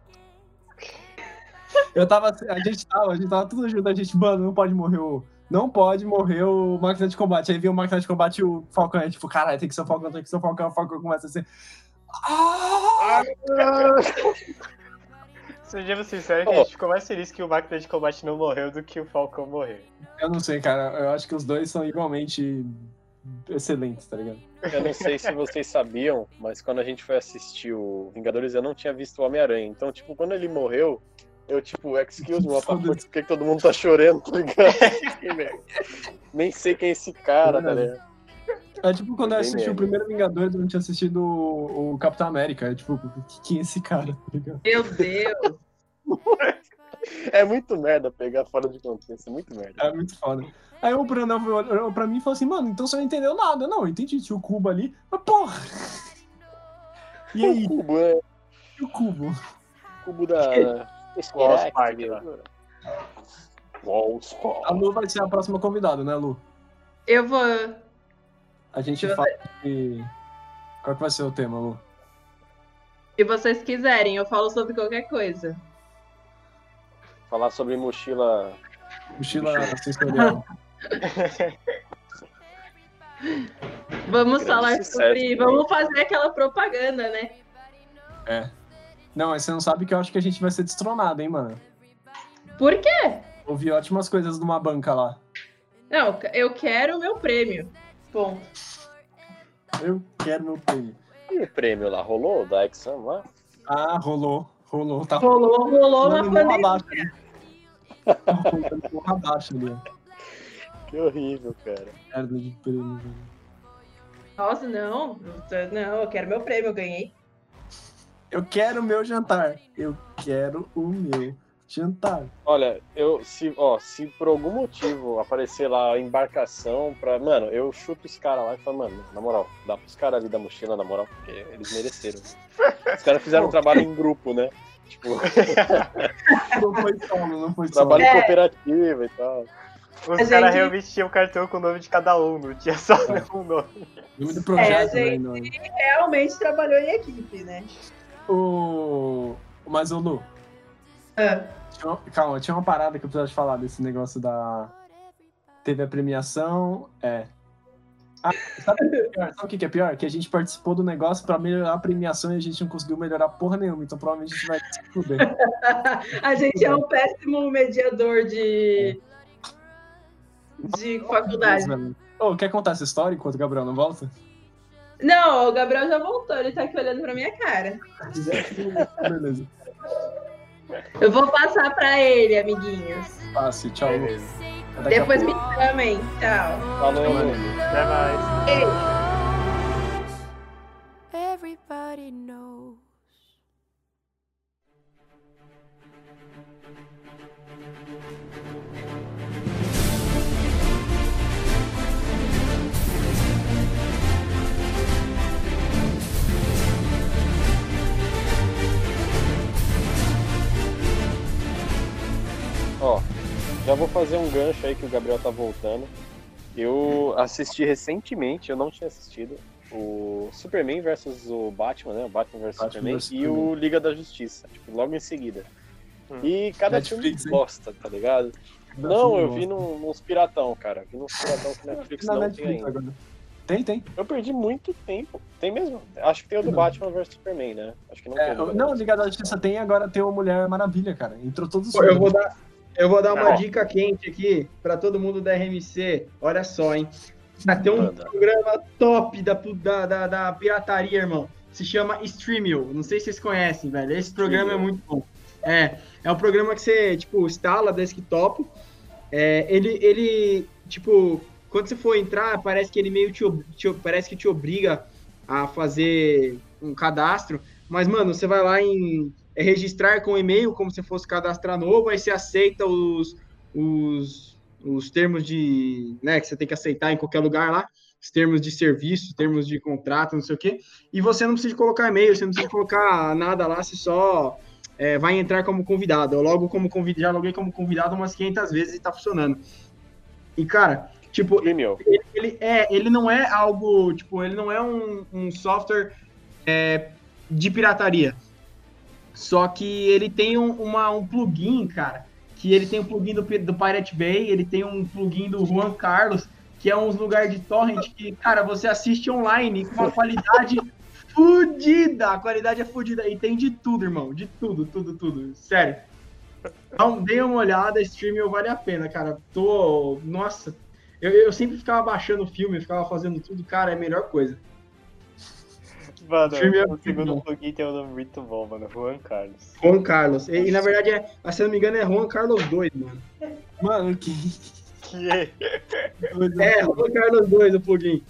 Eu tava. A gente tava, a gente tava tudo junto, a gente, mano, não pode morrer o. Não pode morrer o máquina de combate. Aí veio o máquina de combate e o Falcão. Aí, tipo, caralho, tem que ser o Falcão, tem que ser o Falcão. O Falcão começa a ser. Ah! Sejamos sinceros que a gente ficou mais feliz que o máquina de combate não morreu do que o Falcão morrer. Eu não sei, cara. Eu acho que os dois são igualmente excelentes, tá ligado? Eu não sei se vocês sabiam, mas quando a gente foi assistir o Vingadores, eu não tinha visto o Homem-Aranha. Então, tipo, quando ele morreu, eu, tipo, excuse me, por que, que todo mundo tá chorando, tá ligado? Nem sei quem é esse cara, tá ligado? É tipo quando eu assisti o primeiro Vingadores, eu não tinha assistido o, o Capitão América. É tipo, quem é esse cara, tá? Meu Deus. É muito merda pegar fora de contexto, é muito merda. É muito foda. Aí o Brandão olhou pra mim e falou assim, mano, então você não entendeu nada. Não, eu entendi, tinha o cubo ali. Mas porra! E aí, O cubo, é e o cubo? o cubo da. Lost Park. Walls A Lu vai ser a próxima convidada, né, Lu? Eu vou. A gente fala de... Qual que vai ser o tema, Lu? Se vocês quiserem, eu falo sobre qualquer coisa. Falar sobre mochila. Mochila sensorial. Vamos Grande falar sucesso, sobre. né? Vamos fazer aquela propaganda, né? É. Não, mas você não sabe que eu acho que a gente vai ser destronado, hein, mano? Por quê? Ouvi ótimas coisas numa banca lá. Não, eu quero o meu prêmio. Bom, Eu quero meu prêmio. E o prêmio lá? Rolou? Da Exxon lá? Ah, rolou. Rolou. Tá rolou, rolou na pandemia. abaixo ali. Morro abaixo ali, ó. Que horrível, cara. Merda de prêmio, velho. Nossa, não. Não, eu quero meu prêmio, eu ganhei. Eu quero o meu jantar. Eu quero o meu jantar. Olha, eu se, ó, se por algum motivo aparecer lá a embarcação pra. Mano, eu chuto os caras lá e falo, mano, na moral, dá pros caras ali da mochila, na moral, porque eles mereceram. Os caras fizeram um trabalho em grupo, né? Tipo, Não foi solo, não foi solo. trabalho É. cooperativo e tal. Os A caras gente- realmente tinham cartão com o nome de cada um, não tinha só É. um nome. Nome do projeto, É, né? gente. nome. Realmente trabalhou em equipe, né? O... Mas, ô Lu, Ah, tinha calma, tinha uma parada que eu precisava te falar desse negócio da... Teve a premiação, é... Ah, sabe o que é pior? Sabe o que é pior? Que a gente participou do negócio pra melhorar a premiação e a gente não conseguiu melhorar porra nenhuma, então provavelmente a gente vai se fuder. a gente é um péssimo mediador de. de faculdade. Ô, quer contar essa história enquanto o Gabriel não volta? Não, o Gabriel já voltou, ele tá aqui olhando pra minha cara. Beleza. Eu vou passar pra ele, amiguinhos. Passe, tchau. Depois me chamem. Tchau. Falou, Mano. Até mais. Beijo. Já vou fazer um gancho aí que o Gabriel tá voltando. Eu assisti recentemente, eu não tinha assistido, o Superman versus o Batman, né? O Batman versus Batman Superman versus e Superman. o Liga da Justiça, tipo, logo em seguida. Hum. E cada Netflix, filme hein? bosta, tá ligado? Não, eu vi num, nos piratão, cara. Vi nos piratão que Netflix Na não tem Netflix ainda. agora. Tem, tem. Eu perdi muito tempo. Tem mesmo? Acho que tem o do Não. Batman vs Superman, né? Acho que não É, tem. não, Liga da Justiça tem agora tem o Mulher Maravilha, cara. Entrou todos os Pô, eu vou dar, eu vou dar uma Ah. dica quente aqui pra todo mundo da RMC. Olha só, hein? Vai ter um Manda. programa top da, da, da, pirataria, irmão. se chama Streamio. Não sei se vocês conhecem, velho. Esse programa é muito bom. É, é um programa que você, tipo, instala desktop. É, ele, ele, tipo, quando você for entrar, parece que ele meio te, te- parece que te obriga a fazer um cadastro. Mas, mano, você vai lá em é, registrar com e-mail, como se fosse cadastrar novo, aí você aceita os, os, os termos de, né, que você tem que aceitar em qualquer lugar lá, os termos de serviço, termos de contrato, não sei o quê, e você não precisa colocar e-mail, você não precisa colocar nada lá, você só é, vai entrar como convidado. Eu logo como convidado, já loguei como convidado umas 500 vezes e tá funcionando. E, cara, tipo, ele, ele é, ele não é algo, tipo, ele não é um, um software é, de pirataria. Só que ele tem um, uma, um plugin, cara, que ele tem um plugin do, do Pirate Bay, ele tem um plugin do Juan Carlos, que é uns lugares de torrent que, cara, você assiste online com uma qualidade fudida. A qualidade é fudida. E tem de tudo, irmão. De tudo, tudo, tudo. Sério. Então, dê uma olhada, streaming vale a pena, cara. Tô. Nossa. Eu, eu sempre ficava baixando o filme, ficava fazendo tudo, cara, é a melhor coisa. Mano, filme é o segundo plugin tem um nome muito bom, mano. Juan Carlos. Juan Carlos. E, e, na verdade, é, se eu não me engano, é Juan Carlos 2, mano. Mano, que Que é. É, Juan Carlos 2, o plugin.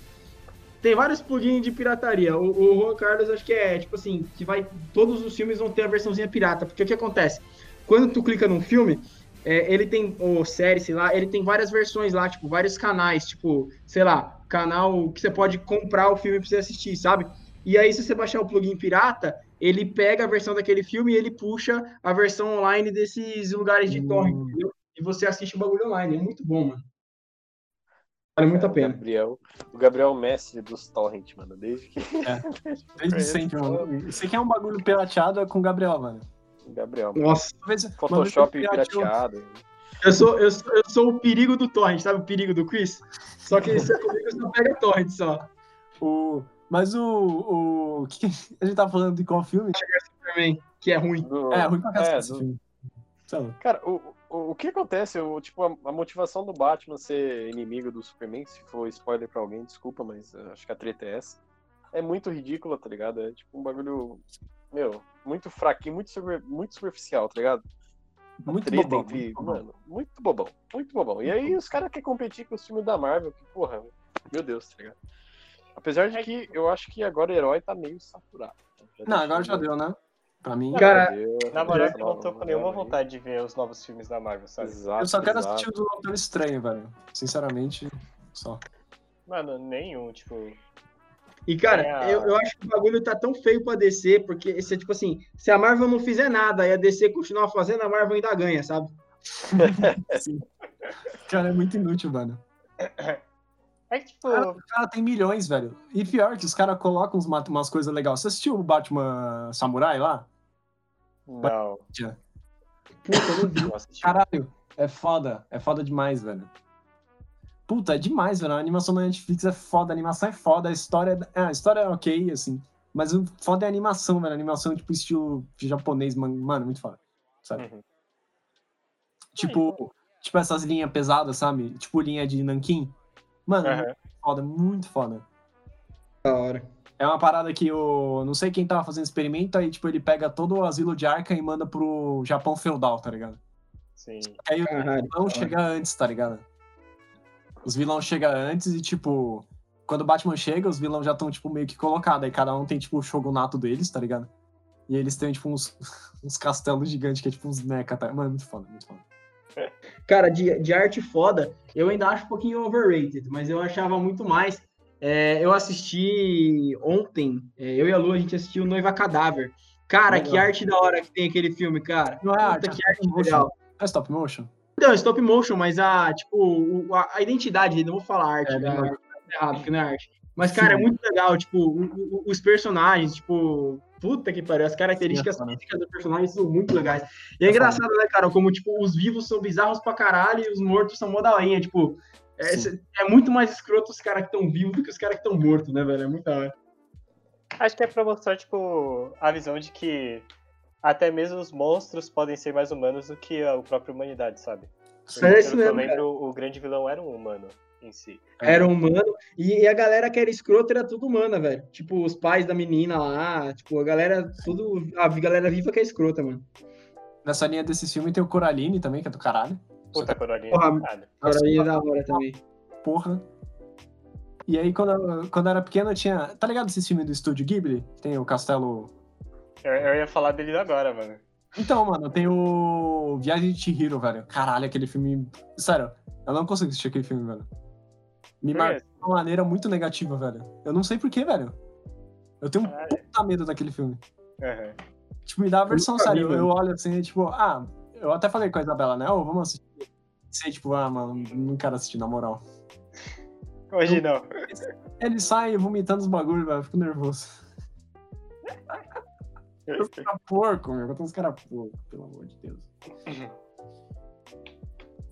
Tem vários plugins de pirataria. O, o Juan Carlos, acho que é, tipo assim, que vai. Todos os filmes vão ter a versãozinha pirata. Porque o que acontece? Quando tu clica num filme, é, ele tem, ou série, sei lá, ele tem várias versões lá, tipo, vários canais, tipo, sei lá, canal que você pode comprar o filme pra você assistir, sabe? E aí, se você baixar o plugin pirata, ele pega a versão daquele filme e ele puxa a versão online desses lugares de torrent, Hum. entendeu? E você assiste o bagulho online. É muito bom, mano. Vale muito a pena. Gabriel, o Gabriel é o mestre dos torrent, mano. Desde que. Desde sempre, mano. Isso aqui é um bagulho pirateado é com o Gabriel, mano. O Gabriel, mano. Nossa, Photoshop pirateado. eu sou, eu, sou, eu sou o perigo do torrent, sabe o perigo do Chris? Só que você comigo só pega torrent só. O... Mas o. o... o que que a gente tá falando de qual filme? Também, que é ruim. Do- É, ruim pra cacete é, esse do- filme. Lá. Cara, o, o, o que acontece? O, tipo, a, a motivação do Batman ser inimigo do Superman, se for spoiler pra alguém, desculpa, mas uh, acho que a treta é essa. É muito ridícula, tá ligado? É tipo um bagulho, meu, muito fraquinho, muito, super- muito superficial, tá ligado? A Muito treta bobão. entre- muito bobão. Mano, muito bobão, muito bobão. E aí os caras querem competir com os filmes da Marvel, que, porra, meu Deus, tá ligado? Apesar de que eu acho que agora o herói tá meio saturado. Não, agora já deu, né? Pra mim. Cara, deu, Na moral, já eu não tô com nenhuma vontade de ver os novos filmes da Marvel, sabe? Exato, eu só quero exato. assistir o do Doutor Estranho, velho. Sinceramente, só. Mano, nenhum, tipo. E, cara, É a- eu, eu acho que o bagulho tá tão feio pra descer, porque esse é tipo assim, se a Marvel não fizer nada e a DC continuar fazendo, a Marvel ainda ganha, sabe? Sim. Cara, é muito inútil, mano. É que, tipo. Cara, o cara tem milhões, velho. E pior que os caras colocam uns, mat- umas coisas legais. Você assistiu o Batman Samurai lá? Não. Puta, eu não vi. Caralho, é foda. É foda demais, velho. Puta, é demais, velho. A animação da Netflix é foda, a animação é foda, a história é, a história é ok, assim. Mas o foda é a animação, velho. A animação, tipo, estilo japonês, man- mano, muito foda. Sabe? Uhum. Tipo, tipo essas linhas pesadas, sabe? Tipo linha de Nankin. Mano, Aham. muito foda, muito foda. Da hora. É uma parada que o. Não sei quem tava fazendo experimento, aí, tipo, ele pega todo o asilo de Arca e manda pro Japão feudal, tá ligado? Sim. Aí o Caralho. vilão chega antes, tá ligado? Os vilões chegam antes e, tipo, quando o Batman chega, os vilões já estão, tipo, meio que colocados. Aí cada um tem, tipo, o shogunato deles, tá ligado? E eles têm, tipo, uns, uns castelos gigantes, que é tipo uns mecha, tá? Mano, muito foda, muito foda. Cara, de, de arte foda, eu ainda acho um pouquinho overrated, mas eu achava muito mais. É, eu assisti ontem, é, eu e a Lu, a gente assistiu Noiva Cadáver. Cara, Legal. que arte da hora que tem aquele filme, cara. Não é arte, que é arte motion. legal. É stop motion? Não, stop motion, mas a, tipo, a, a identidade, não vou falar arte, É, né? não. Tá errado, porque não é arte. Mas, cara, é Sim. muito legal, tipo, o- o- os personagens, tipo, puta que pariu, as características Sim, é físicas dos personagens são muito legais. E é, É engraçado, né, cara, como, tipo, os vivos são bizarros pra caralho e os mortos são modalinha, tipo, é, é muito mais escroto os caras que estão vivos do que os caras que estão mortos, né, velho? É muito da hora. Acho que é pra mostrar, tipo, a visão de que até mesmo os monstros podem ser mais humanos do que a própria humanidade, sabe? Mas é isso eu mesmo, cara. lembro, o grande vilão era um humano em si. Era humano. E, e a galera que era escrota era tudo humana, velho. Tipo, os pais da menina lá, tipo, a galera, tudo. A galera viva que é escrota, mano. Nessa linha desse filme tem o Coraline também, que é do caralho. Puta, coroninha. Porra, caralho. Agora aí é da hora também. Porra. E aí, quando eu, quando eu era pequeno, eu tinha. Tá ligado esse filme do Estúdio Ghibli? Tem o Castelo. Eu, eu ia falar dele agora, mano. Então, mano, tem o Viagem de Chihiro, velho. Caralho, aquele filme. Sério, eu não consigo assistir aquele filme, velho. Me marcou de uma maneira muito negativa, velho. Eu não sei porquê, velho. Eu tenho um Caralho. puta medo daquele filme. Aham. Tipo, me dá aversão, nunca vi, sério. Eu, eu olho assim, tipo, ah, eu até falei com a Isabela, né? Ô, vamos assistir. Sei, tipo, ah, mano, não quero assistir, na moral. Hoje não. Ele sai vomitando os bagulhos, velho. eu Fico nervoso. Os caras porco, meu. Os caras porco, pelo amor de Deus.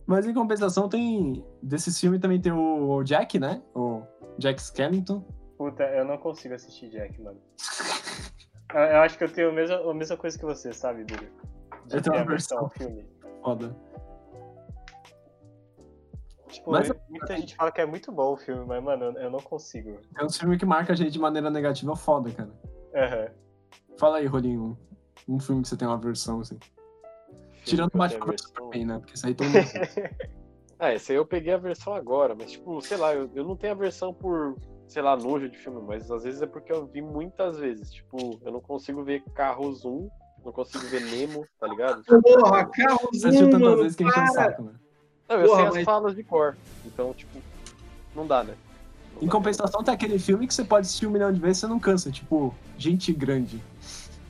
Mas em compensação tem. Desse filme também tem o Jack, né? O Jack Skellington. Puta, eu não consigo assistir Jack, mano. Eu, eu acho que eu tenho a mesma, a mesma coisa que você, sabe, Dudu? De Eu tenho uma versão filme. Foda. Tipo, Mas- eu- muita gente fala que é muito bom o filme, mas, mano, eu, não consigo. É um filme que marca a gente de maneira negativa foda, cara. Aham. Fala aí, Rolinho. Um filme que você tem uma versão, assim. Tirando o Batman vs. Superman, né? Porque isso aí todo mundo. Ah, esse aí eu peguei a versão agora, mas tipo, sei lá, eu, eu não tenho a versão por, sei lá, nojo de filme, mas às vezes é porque eu vi muitas vezes. Tipo, eu não consigo ver Carros 1, não consigo ver Nemo, tá ligado? Porra, carro Você assistiu tantas vezes que encheu o para. saco, né? Não, eu Porra, sei as mas- falas de cor, então, tipo, não dá, né? Não Em dá. compensação, tem aquele filme que você pode assistir um milhão de vezes e você não cansa. Tipo, Gente Grande.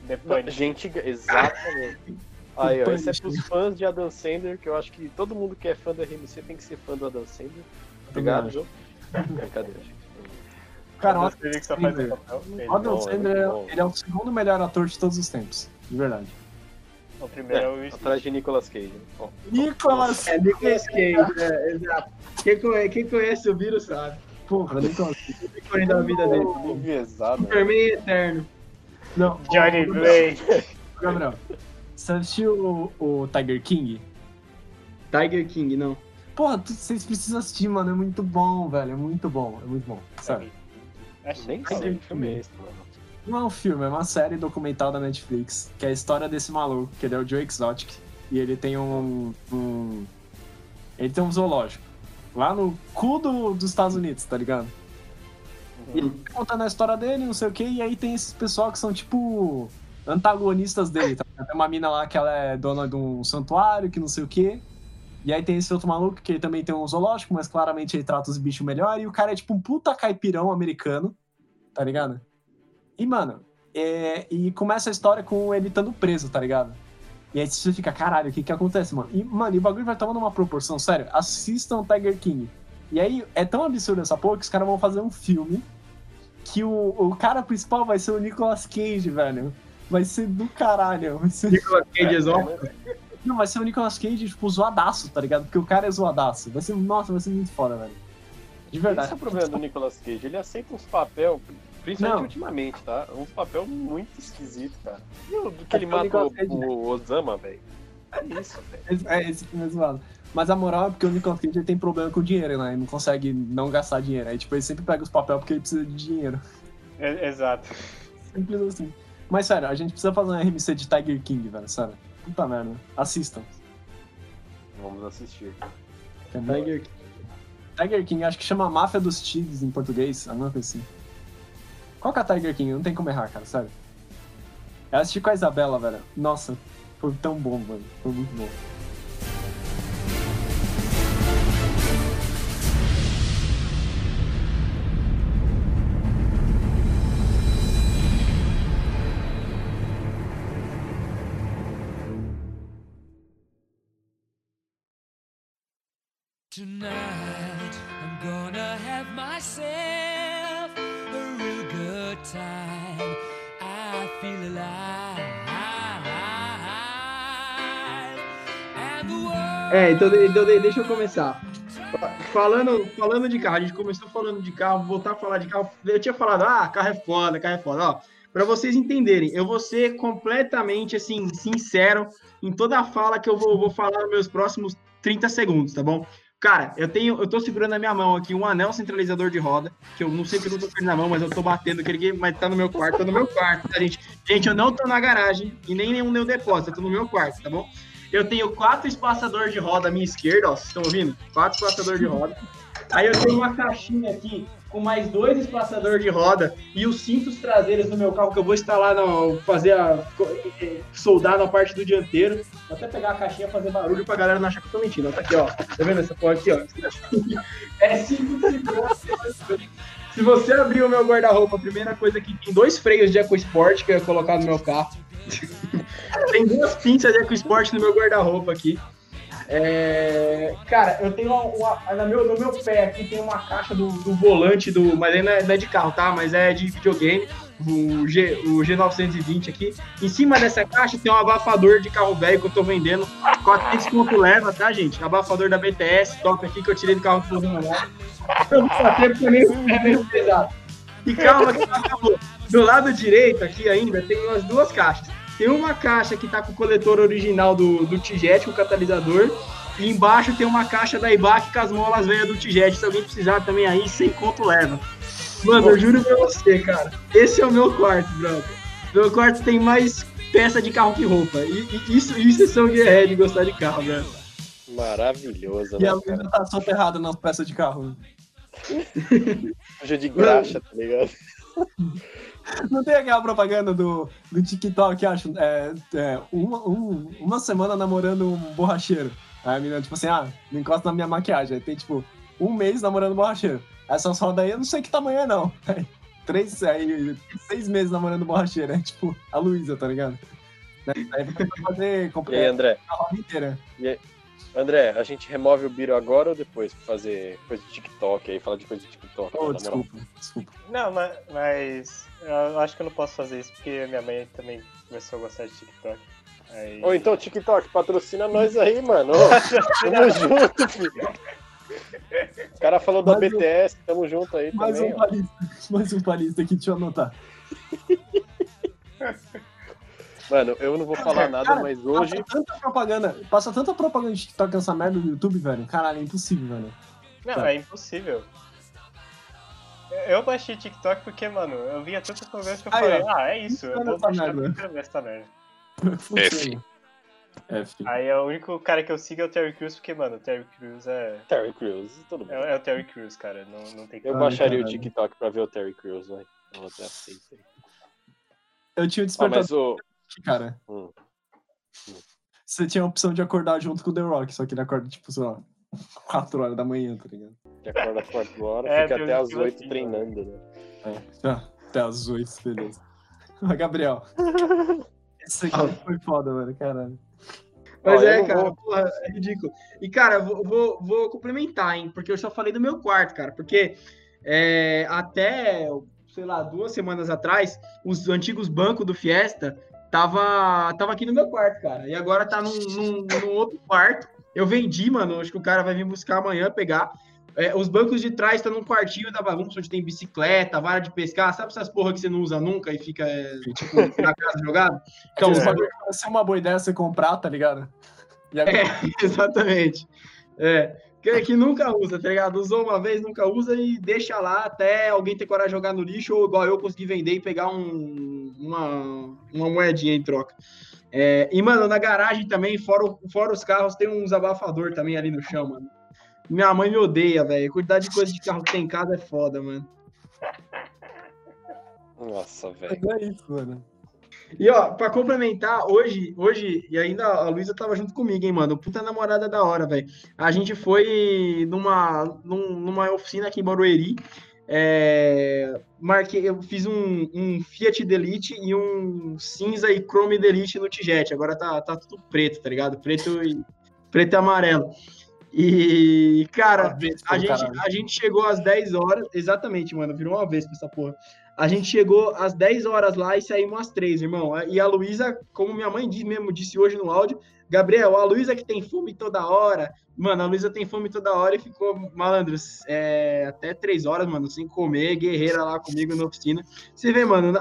Depois. gente, exatamente. Aí, ó, Punisher. esse é pros fãs de Adam Sandler, que eu acho que todo mundo que é fã do RMC tem que ser fã do Adam Sandler. Obrigado, João. Brincadeira, gente. Cara, o Adam Sandler que só faz Sandler. o papel. Adam é Sandler, bom. ele é o segundo melhor ator de todos os tempos. De verdade. O primeiro é, o É, atrás de Nicolas Cage. Né? Ó, Nicolas! É Nicolas Cage, é, exato. Quem conhece, quem conhece o vírus sabe. Porra, Nicolas. O ícone da vida dele. enviesado. né? Superman eterno. Não, Johnny Blade. Gabriel, você assistiu o, o Tiger King? Tiger King, não. Porra, tu- vocês precisam assistir, mano. É muito bom, velho. É muito bom. É muito bom. Sério. Achei que que filme é esse, mano. Não é um filme, é uma série documental da Netflix, que é a história desse maluco, que ele é o Joe Exotic. E ele tem um. um- ele tem um zoológico. Lá no cu do- dos Estados Unidos, tá ligado? E ele tá contando a história dele, não sei o que, e aí tem esses pessoal que são tipo antagonistas dele, tá? Tem uma mina lá que ela é dona de um santuário, que não sei o que. E aí tem esse outro maluco que ele também tem um zoológico, mas claramente ele trata os bichos melhor. E o cara é tipo um puta caipirão americano, tá ligado? E, mano, é, e começa a história com ele estando preso, tá ligado? E aí você fica, caralho, o que que acontece, mano? E, mano, e o bagulho vai tomando uma proporção, sério, assistam Tiger King. E aí é tão absurdo essa porra que os caras vão fazer um filme que o, o cara principal vai ser o Nicolas Cage, velho. Vai ser do caralho. Vai ser... Nicolas Cage exótico. Não, vai ser o Nicolas Cage, tipo, zoadaço, tá ligado? Porque o cara é zoadaço. Vai ser, nossa, vai ser muito foda, velho. De verdade. Esse é o problema do Nicolas Cage. Ele aceita uns papel, principalmente Não. ultimamente, tá? Uns papel muito esquisito, cara. E o que ele É o mata o, Cage, né? o Osama, velho? É isso, velho. Esse- É, esse filme é zoado. Mas a moral é porque o Nicolas Cage ele tem problema com dinheiro, né? Ele não consegue não gastar dinheiro. Aí, tipo, ele sempre pega os papéis porque ele precisa de dinheiro. É- Exato. Simples assim. Mas, sério, a gente precisa fazer um RMC de Tiger King, velho, sério. Puta merda. Assistam. Vamos assistir. É. Tiger King. Tiger King, acho que chama Máfia dos Tigres em português, alguma coisa assim. Qual que é a Tiger King? Não tem como errar, cara, sério. Eu assisti com a Isabela, velho. Nossa, foi tão bom, mano. Foi muito bom. É, então, então de- deixa eu começar. Fa- Falando, falando de carro, a gente começou falando de carro, voltar a falar de carro. Eu tinha falado, ah, carro é foda, carro é foda. Ó, para vocês entenderem. Eu vou ser completamente assim sincero em toda a fala que eu vou, vou falar nos meus próximos 30 segundos, tá bom? Cara, eu tenho, eu tô segurando na minha mão aqui um anel centralizador de roda, que eu não sei porque eu tô ele na mão, mas eu tô batendo aquele mas tá no meu quarto, tá no meu quarto, tá, gente? Gente, eu não tô na garagem e nem nenhum meu depósito, eu tô no meu quarto, tá bom? Eu tenho quatro espaçadores de roda à minha esquerda, ó, vocês estão ouvindo? Quatro espaçadores de roda. Aí eu tenho uma caixinha aqui com mais dois espaçadores de roda e os cintos traseiros do meu carro que eu vou instalar, no, fazer a, eh, soldar na parte do dianteiro. Vou até pegar a caixinha e fazer barulho pra galera não achar que eu tô mentindo. Tá aqui, ó. Tá vendo essa porra aqui, ó? É cinto de segurança. Se você abrir o meu guarda-roupa, a primeira coisa que tem dois freios de EcoSport que eu ia colocar no meu carro. Tem duas pinças de EcoSport no meu guarda-roupa aqui. É, Cara, eu tenho uma, uma- no, meu, no meu pé aqui tem uma caixa do, do volante do. Mas não é, não é de carro, tá? Mas é de videogame. O, G, o G920 aqui. Em cima dessa caixa tem um abafador de carro velho que eu tô vendendo. 400 conto leva, tá, gente? Abafador da BTS, top aqui que eu tirei do carro do. Eu bater porque é meio pesado. E calma que não acabou. Do lado direito aqui ainda tem umas duas caixas. Tem uma caixa que tá com o coletor original do, do Tijet, com o catalisador. E embaixo tem uma caixa da Ibac com as molas velhas do Tijet. Se alguém precisar também aí, sem conto leva. Mano, eu juro pra você, cara. Esse é o meu quarto, brother. Meu quarto tem mais peça de carro que roupa. E, e isso, isso é ser um guerreiro de gostar de carro, velho. Maravilhoso, E né, a cara? Luísa tá soterrada nas peças de carro. Suja de graxa, tá ligado? Não tem aquela propaganda do, do TikTok, acho, é, é, uma, um- uma semana namorando um borracheiro. Aí a menina, tipo assim, ah, não encosta na minha maquiagem. Aí tem, tipo, um mês namorando borracheiro. Essas rodas aí eu não sei que tamanho é, não. Aí, três, aí, seis meses namorando borracheiro. É tipo a Luísa, tá ligado? Né? Aí vai fazer E aí, André? a roda inteira. André, a gente remove o Biro agora ou depois pra fazer coisa de TikTok aí, falar de coisa de TikTok? Oh, desculpa, desculpa. Não, mas, mas eu acho que eu não posso fazer isso porque minha mãe também começou a gostar de TikTok. Aí... Ou então, TikTok, patrocina nós aí, mano. Tamo junto, filho. O cara falou da Mais um- BTS, tamo junto aí Mais também. um palista, mais um palista aqui, deixa eu anotar. Mano, eu não vou falar nada, Cara, mas hoje. Passa tanta propaganda, passa tanta propaganda de TikTok nessa merda do YouTube, velho. Caralho, é impossível, velho. Não, Tá. é impossível. Eu baixei TikTok porque, mano, eu via tantas coisas que eu falei, ah, é isso, eu vou essa baixar essa merda. Funciona. F. Aí é o único cara que eu sigo é o Terry Crews, porque, mano, o Terry Crews é. Terry Crews, tudo bem. É, é o Terry Crews, cara. Não, não tem Eu Ai, baixaria o. TikTok pra ver o Terry Crews, vai. Eu vou até aceitar. Eu tinha o Ah, mas o. cara. Hum. Você tinha a opção de acordar junto com o The Rock, só que ele acorda, tipo, sei lá, 4 horas da manhã, tá ligado? Que acorda às 4 horas, É, fica até às estilo 8 assim, treinando, né? É, já, até às 8, beleza. Mas, Gabriel. Isso aqui foi foda, velho, caralho. Mas eu é, cara, vou- porra, é ridículo. E, cara, eu vou, vou, vou complementar, hein? Porque eu só falei do meu quarto, cara. Porque é, até, sei lá, duas semanas atrás, os antigos bancos do Fiesta tava, tava aqui no meu quarto, cara. E agora tá num, num, num outro quarto. Eu vendi, mano. Acho que o cara vai vir buscar amanhã, pegar. É, os bancos de trás estão num quartinho da bagunça, onde tem bicicleta, vara de pescar, sabe essas porra que você não usa nunca e fica, é, tipo, na casa jogado? Então, os bagulho- pode ser uma boa ideia você comprar, tá ligado? Agora, Exatamente. É. Que, que nunca usa, tá ligado? Usou uma vez, nunca usa e deixa lá até alguém ter coragem de jogar no lixo ou igual eu conseguir vender e pegar um, uma, uma moedinha em troca. É, e, mano, na garagem também, fora, fora os carros, tem uns abafador também ali no chão, mano. Minha mãe me odeia, velho. A quantidade de coisa de carro que tem em casa é foda, mano. Nossa, velho. é isso, mano. E ó, pra complementar, hoje, hoje, e ainda a Luísa tava junto comigo, hein, mano? Puta namorada da hora, velho. A gente foi numa, num- numa oficina aqui em Barueri. É, marquei, eu fiz um, um Fiat Delete e um cinza e Chrome Delete no Tijet. Agora tá, tá tudo preto, tá ligado? Preto e, preto e amarelo. E, cara, a gente, a gente chegou às 10 horas, exatamente, mano, virou uma vez pra essa porra. A gente chegou às 10 horas lá e saímos às 3, irmão. E a Luísa, como minha mãe diz mesmo, disse hoje no áudio, Gabriel, a Luísa que tem fome toda hora. Mano, a Luísa tem fome toda hora e ficou, malandros, é, até três horas, mano, sem comer, guerreira lá comigo na oficina. Você vê, mano,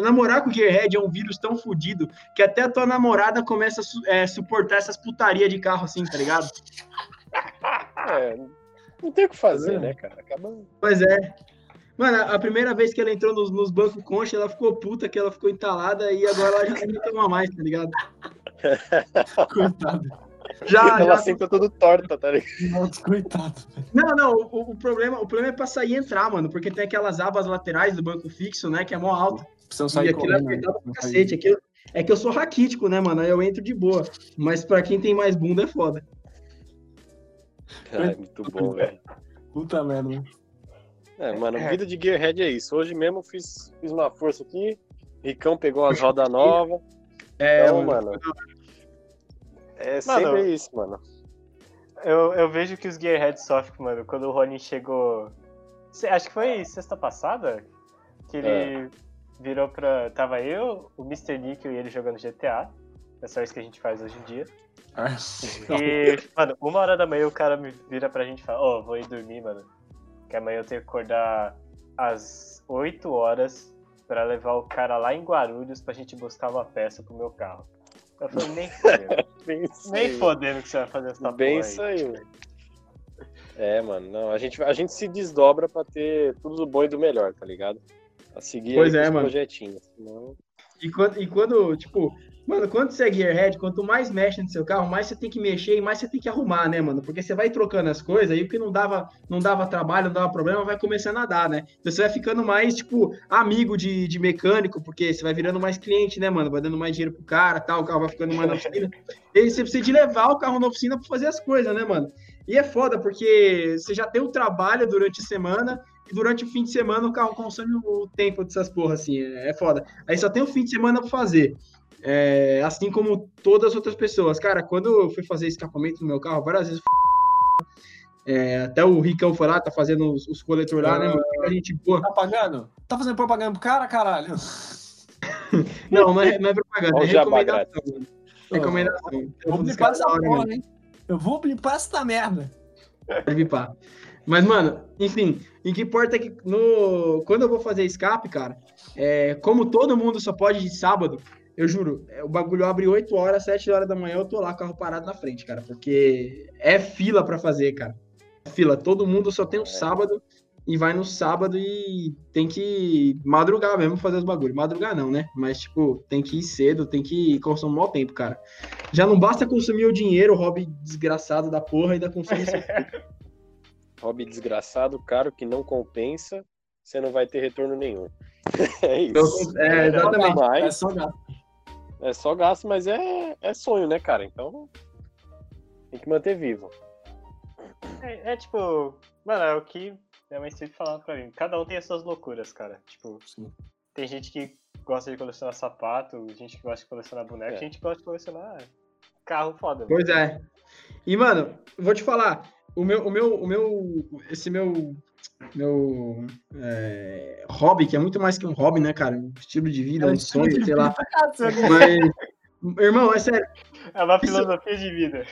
namorar com o Gearhead é um vírus tão fodido que até a tua namorada começa a é, suportar essas putaria de carro assim, tá ligado? É, não tem o que fazer, né, cara? Acaba. Pois é. Mano, a primeira vez que ela entrou nos, nos bancos concha, ela ficou puta, que ela ficou entalada e agora ela já não toma mais, tá ligado? Coitado. Já, Ela já. senta todo torta, tá ligado? Nossa, coitado. Não, não, o, o problema, o problema é pra sair e entrar, mano, porque tem aquelas abas laterais do banco fixo, né, que é mó alto. Precisam E sair aquilo é correndo. apertado pra né? cacete. Aquilo, é que eu sou raquítico, né, mano? Aí eu entro de boa. Mas pra quem tem mais bunda é foda. Ai, muito bom, velho. Puta merda. né? É, mano, vida de Gearhead é isso. Hoje mesmo eu fiz, fiz uma força aqui, Ricão pegou umas rodas novas. É, Então, mano. É Mano, sempre isso, mano. Eu, eu vejo que os Gearheads sofrem, mano, quando o Ronin chegou. Acho que foi sexta passada que ele É. virou pra. Tava eu, o Mr. Nick e ele jogando GTA. É só isso que a gente faz hoje em dia. Ah, E, mano, uma hora da manhã o cara me vira pra gente e fala: Ó, vou ir dormir, mano. Que amanhã eu tenho que acordar às 8 horas pra levar o cara lá em Guarulhos pra gente buscar uma peça pro meu carro. Eu falei: nem fodendo. Nem fodendo que você vai fazer essa Bem porra aí. isso aí, mano. É, mano, não, a gente, a gente se desdobra pra ter tudo do bom e do melhor, tá ligado? A seguir Pois aí é, mano. projetinhos. Senão... E quando, e quando, tipo, mano, quando você é Gearhead, quanto mais mexe no seu carro, mais você tem que mexer e mais você tem que arrumar, né, mano? Porque você vai trocando as coisas e o que não dava, não dava trabalho, não dava problema, vai começando a dar, né? Então você vai ficando mais, tipo, amigo de, de mecânico, porque você vai virando mais cliente, né, mano? Vai dando mais dinheiro pro cara tal, o carro vai ficando mais na oficina. E você precisa de levar o carro na oficina pra fazer as coisas, né, mano? E é foda, porque você já tem o trabalho durante a semana e durante o fim de semana o carro consome o tempo dessas porra, assim, é foda. Aí só tem o fim de semana pra fazer. É, assim como todas as outras pessoas. Cara, quando eu fui fazer escapamento no meu carro, várias vezes. é, até o Ricão foi lá, tá fazendo os, os coletores lá, né, mano? A gente, pô, Tá pagando? Tá fazendo propaganda pro cara, caralho? não, não é, não é propaganda, Olha é recomendação. mano. Recomendação. Eu Tem vou blipar essa hora, porra, hein? Eu vou blipar essa merda. Pode bipar. Mas, mano, enfim, o que importa é que no... quando eu vou fazer escape, cara, é, como todo mundo só pode de sábado, eu juro, é, o bagulho abre 8 horas, 7 horas da manhã, eu tô lá, carro parado na frente, cara, porque é fila pra fazer, cara. É fila, todo mundo só tem o sábado e vai no sábado e tem que madrugar mesmo fazer os bagulhos. Madrugar não, né? Mas, tipo, tem que ir cedo, tem que consumir mal tempo, cara. Já não basta consumir o dinheiro, o hobby desgraçado da porra, ainda consumir Hobby desgraçado, caro, que não compensa, você não vai ter retorno nenhum. é isso. É, exatamente. É só gato. É só gasto, mas é, é sonho, né, cara? Então tem que manter vivo. É, é tipo, mano, é o que minha mãe sempre falava pra mim. Cada um tem as suas loucuras, cara. Tipo, Sim. tem gente que gosta de colecionar sapato, gente que gosta de colecionar boneco, É. gente que gosta de colecionar carro foda. Pois é. E, mano, vou te falar, o meu, o meu, o meu, esse meu, meu é, hobby, que é muito mais que um hobby, né, cara? Um estilo de vida, um sonho, sei lá. Mas, irmão, é sério, É uma Isso- filosofia de vida.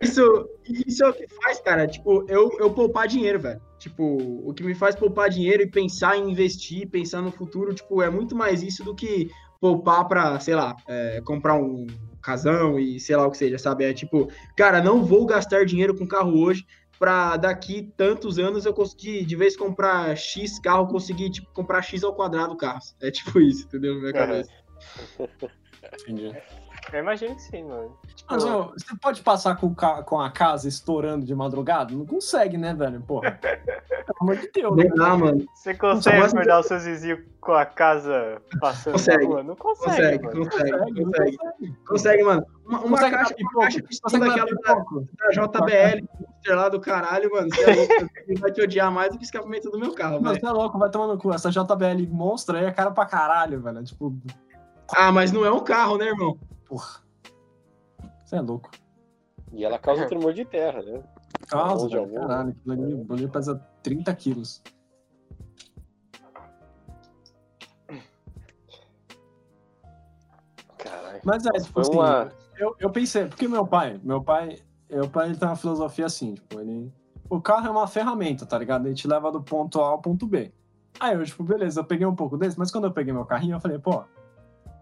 isso, isso é o que faz, cara. Tipo, eu, eu poupar dinheiro, velho. Tipo, o que me faz poupar dinheiro e pensar em investir, pensar no futuro, tipo, é muito mais isso do que poupar pra, sei lá, é, comprar um casão e sei lá o que seja, sabe? É tipo, cara, não vou gastar dinheiro com carro hoje pra daqui tantos anos eu conseguir, de vez comprar X carro, conseguir, tipo, comprar X ao quadrado carro. É tipo isso, entendeu? Na minha cabeça. Entendi. Eu imagino que sim, mano. Tipo, Mas, ô, você pode passar com, com a casa estourando de madrugada? Não consegue, né, velho? Porra. Pelo amor de Deus, né? Não dá, mano. você consegue acordar os seus vizinhos com a casa passando Consegue. na rua? Não consegue, Consegue, mano. consegue, Consegue, não consegue. consegue. Consegue, mano. Uma, uma Consegue caixa, uma caixa de som daquela da, da JBL, Monster lá do caralho, mano. Você é louco, ele vai te odiar mais do que o escapamento do meu carro, velho. você é louco, vai tomar no cu. Essa JBL monstro aí é cara pra caralho, velho. Tipo, Ah, mas não é um carro, né, irmão? Porra. Você é louco. E ela causa tremor de terra, né? Causa, velho. algum- Caralho, aquilo ali, aquilo ali pesa 30 quilos. Caralho. Mas é, tipo assim, uma- eu, eu pensei, porque meu pai, meu pai, meu pai ele tem uma filosofia assim, tipo, ele. O carro é uma ferramenta, tá ligado? Ele te leva do ponto A ao ponto B. Aí eu, tipo, beleza, eu peguei um pouco desse, mas quando eu peguei meu carrinho, eu falei, pô,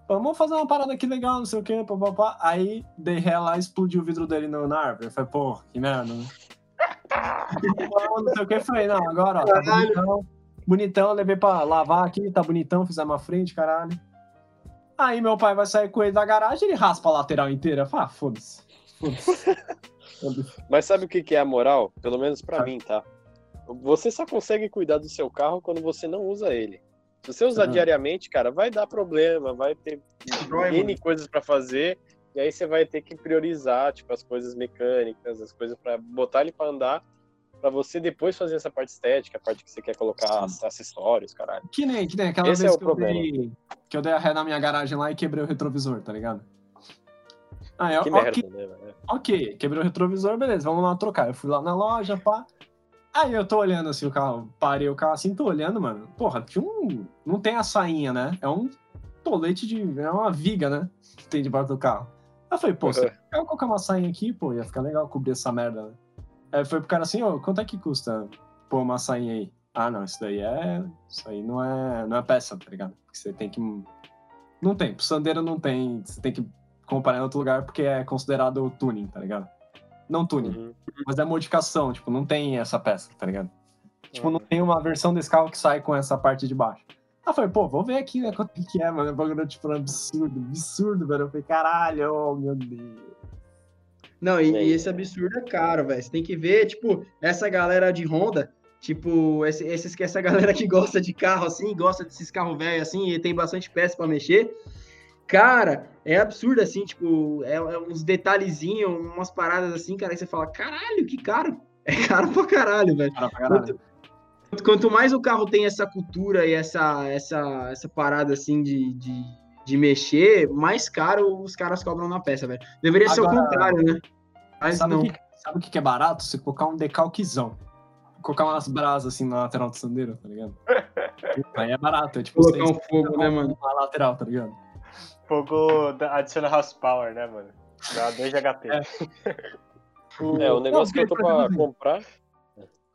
vamos fazer uma parada aqui legal, não sei o quê, papapá. Aí dei ré lá e explodiu o vidro dele no, na árvore. Eu falei, pô, que merda, né? Não, não sei o que, falei, não, agora, ó, tá bonitão, bonitão, levei pra lavar aqui, tá bonitão, fizemos uma frente, caralho. Aí meu pai vai sair com ele da garagem, ele raspa a lateral inteira. Eu falo, ah, foda-se. Foda-se. Mas sabe o que, que é a moral? Pelo menos pra Ah. mim, tá? Você só consegue cuidar do seu carro quando você não usa ele. Se você usar Aham. diariamente, cara, vai dar problema, vai ter Destrói, N coisas pra fazer, e aí você vai ter que priorizar, tipo, as coisas mecânicas, as coisas pra botar ele pra andar, pra você depois fazer essa parte estética, a parte que você quer colocar ac- acessórios, caralho. Que nem, que nem aquela Esse vez é o que, eu dei, que eu dei a ré na minha garagem lá e quebrei o retrovisor, tá ligado? Ah, eu, Que ok, merda, né, velho? ok, quebrei o retrovisor, beleza, vamos lá trocar. Eu fui lá na loja, pá. Aí eu tô olhando assim o carro, parei o carro assim, tô olhando, mano. Porra, tinha um. Não tem a sainha, né? É um tolete de. É uma viga, né? Que tem debaixo do carro. Aí eu falei, pô, se Uhum. eu colocar uma sainha aqui, pô, ia ficar legal cobrir essa merda, né? Aí foi pro cara assim, ô, quanto é que custa pôr uma sainha aí? Ah, não, isso daí é. Isso aí não é, não é peça, tá ligado? Porque você tem que. Não tem, pro Sandero não tem. Você tem que comprar em outro lugar porque é considerado tuning, tá ligado? Não tuning, Uhum. mas é modificação, tipo, não tem essa peça, tá ligado? Tipo, Uhum. não tem uma versão desse carro que sai com essa parte de baixo. Aí eu falei, pô, vou ver aqui, né, quanto que é, mano. É um bagulho, tipo, absurdo, absurdo, velho. Eu falei, caralho, oh, meu Deus. Não, e, É e esse absurdo é caro, velho. Você tem que ver, tipo, essa galera de Honda, tipo, esse, esses, essa galera que gosta de carro assim, gosta desses carros velhos assim, e tem bastante peça pra mexer. Cara, é absurdo assim, tipo, é, é uns detalhezinhos, umas paradas assim, cara, aí você fala, caralho, que caro. É caro pra caralho, velho. Cara, pra caralho. Quanto, quanto mais o carro tem essa cultura e essa, essa, essa parada assim de, de, de mexer, mais caro os caras cobram na peça, velho. Deveria ser o Agora, contrário, né? Mas sabe não. Que, sabe o que que é barato? Você colocar um decalquezão. Colocar umas brasas assim na lateral do Sandero, tá ligado? Aí é barato, é tipo Colocar um fogo, né, mano? na lateral, tá ligado? Fogo adiciona horsepower, né, mano? Dá 2 de HP. É. É, o negócio que eu tô pra comprar.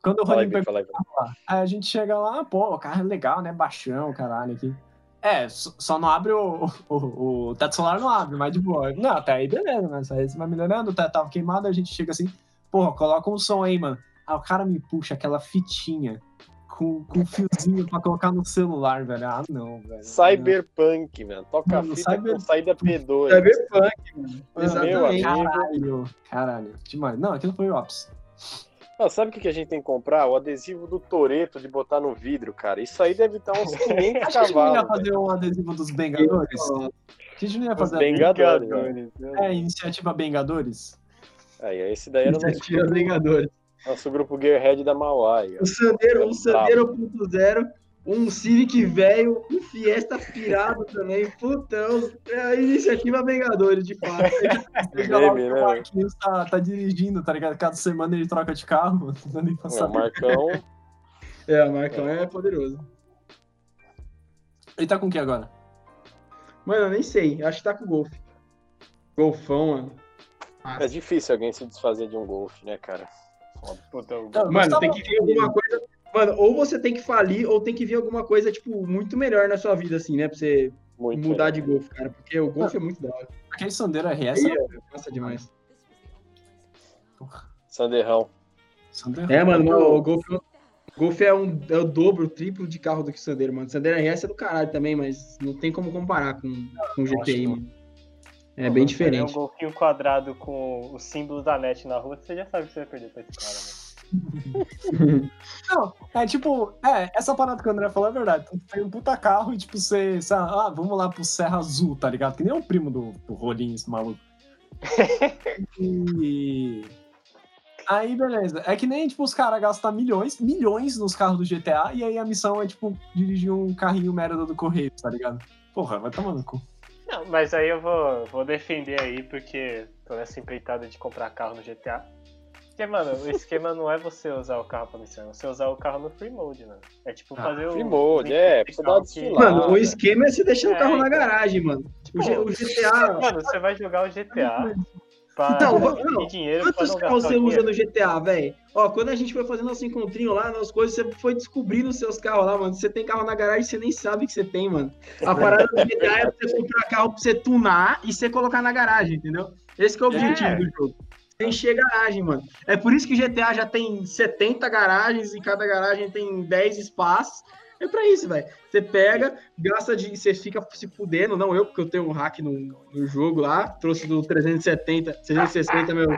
Quando o lá, aí a gente chega lá, pô, o carro é legal, né? Baixão, caralho, aqui. É, só não abre o, o, o teto solar, não abre, mas de boa. Não, até aí beleza, mas aí você vai melhorando, o teto tava queimado, a gente chega assim, porra, coloca um som aí, mano. Aí o cara me puxa aquela fitinha com, com um fiozinho pra colocar no celular, velho. Ah, não, velho. Cyberpunk, mano. Toca Mano, fita Cyber- com saída P2. Cyberpunk, mano. Exatamente. amigo. Caralho, caralho. Demais. Não, aquilo foi o ápice. Ah, sabe o que que a gente tem que comprar? O adesivo do Toreto de botar no vidro, cara. Isso aí deve estar uns 500 A gente não ia fazer um adesivo dos Bengadores? A gente não ia Os fazer Bengadores. velho. Vingadores, meu É, iniciativa Bengadores? Aí, esse daí era o nosso, Tira Vingadores. Nosso grupo Gearhead da ó. O Sandero, É um Sandero 1.0, um Civic velho, um Fiesta pirado também. Putão, é a iniciativa Vingadores, de fato. Chega lá, Meme, o né, Marquinhos tá, tá dirigindo, tá ligado? Cada semana ele troca de carro, não nem pra É, o. Marcão. É, o Marcão é poderoso. Ele tá com o que agora? Mano, eu nem sei, acho que tá com o Golf. Golfão, mano. É difícil alguém se desfazer de um Golf, né, cara? Puta, o- Não, Mano, tem que vir alguma coisa. Mano, ou você tem que falir, ou tem que vir alguma coisa, tipo, muito melhor na sua vida, assim, né? Pra você Muito mudar melhor. de Golf, cara. Porque o Golf é muito da hora. Aquele Sandero RS ó, Nossa, demais. Sanderrão. Sandero. É, mano, o Golf, o Golf é, um, é o dobro, o triplo de carro do que o Sandero, mano. O Sandero RS é do caralho também, mas não tem como comparar com, com o GTI, mano. É bem não, Se um diferente. golfinho quadrado com o símbolo da net na rua, você já sabe que você vai perder pra esse cara, né? Não, é tipo, é, essa parada que o André falou é verdade. Tem um puta carro e tipo, você, sei lá, ah, vamos lá pro Serra Azul, tá ligado? Que nem o primo do, do Rolinho, esse maluco. e. Aí, beleza. É que nem, tipo, os caras gastam milhões, milhões nos carros do GTA, e aí a missão é, tipo, dirigir um carrinho merda do Correio, tá ligado? Porra, vai tomar no cu. Não, mas aí eu vou, vou defender aí, porque tô nessa empreitada de comprar carro no GTA. Porque, mano, o esquema não é você usar o carro pra missão, é você usar o carro no free mode, mano. É tipo Ah, fazer o. free mode, o é, pra dar que-. Mano, o esquema é você deixar o É, carro na então. garagem, mano. O, G- o GTA. Mano, você vai jogar o GTA pra Então, não, dinheiro Quantos carros você o usa no GTA, velho? Ó, quando a gente foi fazendo nosso encontrinho lá, nas coisas, você foi descobrindo os seus carros lá, mano. Você tem carro na garagem, você nem sabe que você tem, mano. A parada do GTA é você comprar carro pra você tunar e você colocar na garagem, entendeu? Esse que é o objetivo É. do jogo. Você encher garagem, mano. É por isso que GTA já tem 70 garagens e cada garagem tem 10 espaços. É pra isso, velho. Você pega, gasta de. Você fica se fudendo, não eu, porque eu tenho um hack no, no jogo lá. Trouxe do 370, 360 meu,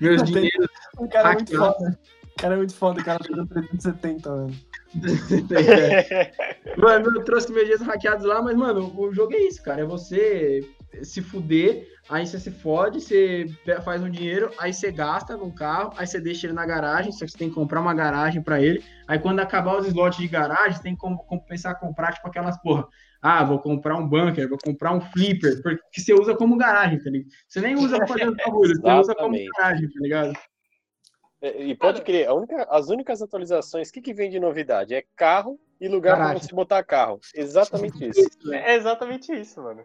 meus dinheiros. O cara é muito Hackeado. foda. O cara é muito foda, o cara jogou 370, mano. Mano, eu trouxe meus dias hackeados lá, mas, mano, o jogo é isso, cara. É você se fuder, aí você se fode, você faz um dinheiro, aí você gasta num carro, aí você deixa ele na garagem, só que você tem que comprar uma garagem pra ele. Aí quando acabar os slots de garagem, você tem que com- compensar a comprar, tipo, aquelas porra. Ah, vou comprar um bunker, vou comprar um flipper, porque você usa como garagem, tá ligado? Você nem usa pra fazer os bagulhos, você usa como garagem, tá ligado? É, E pode crer, a única- as únicas atualizações, o que, que vem de novidade? É carro e lugar pra Garagem. você botar carro. Exatamente isso. É exatamente isso, mano.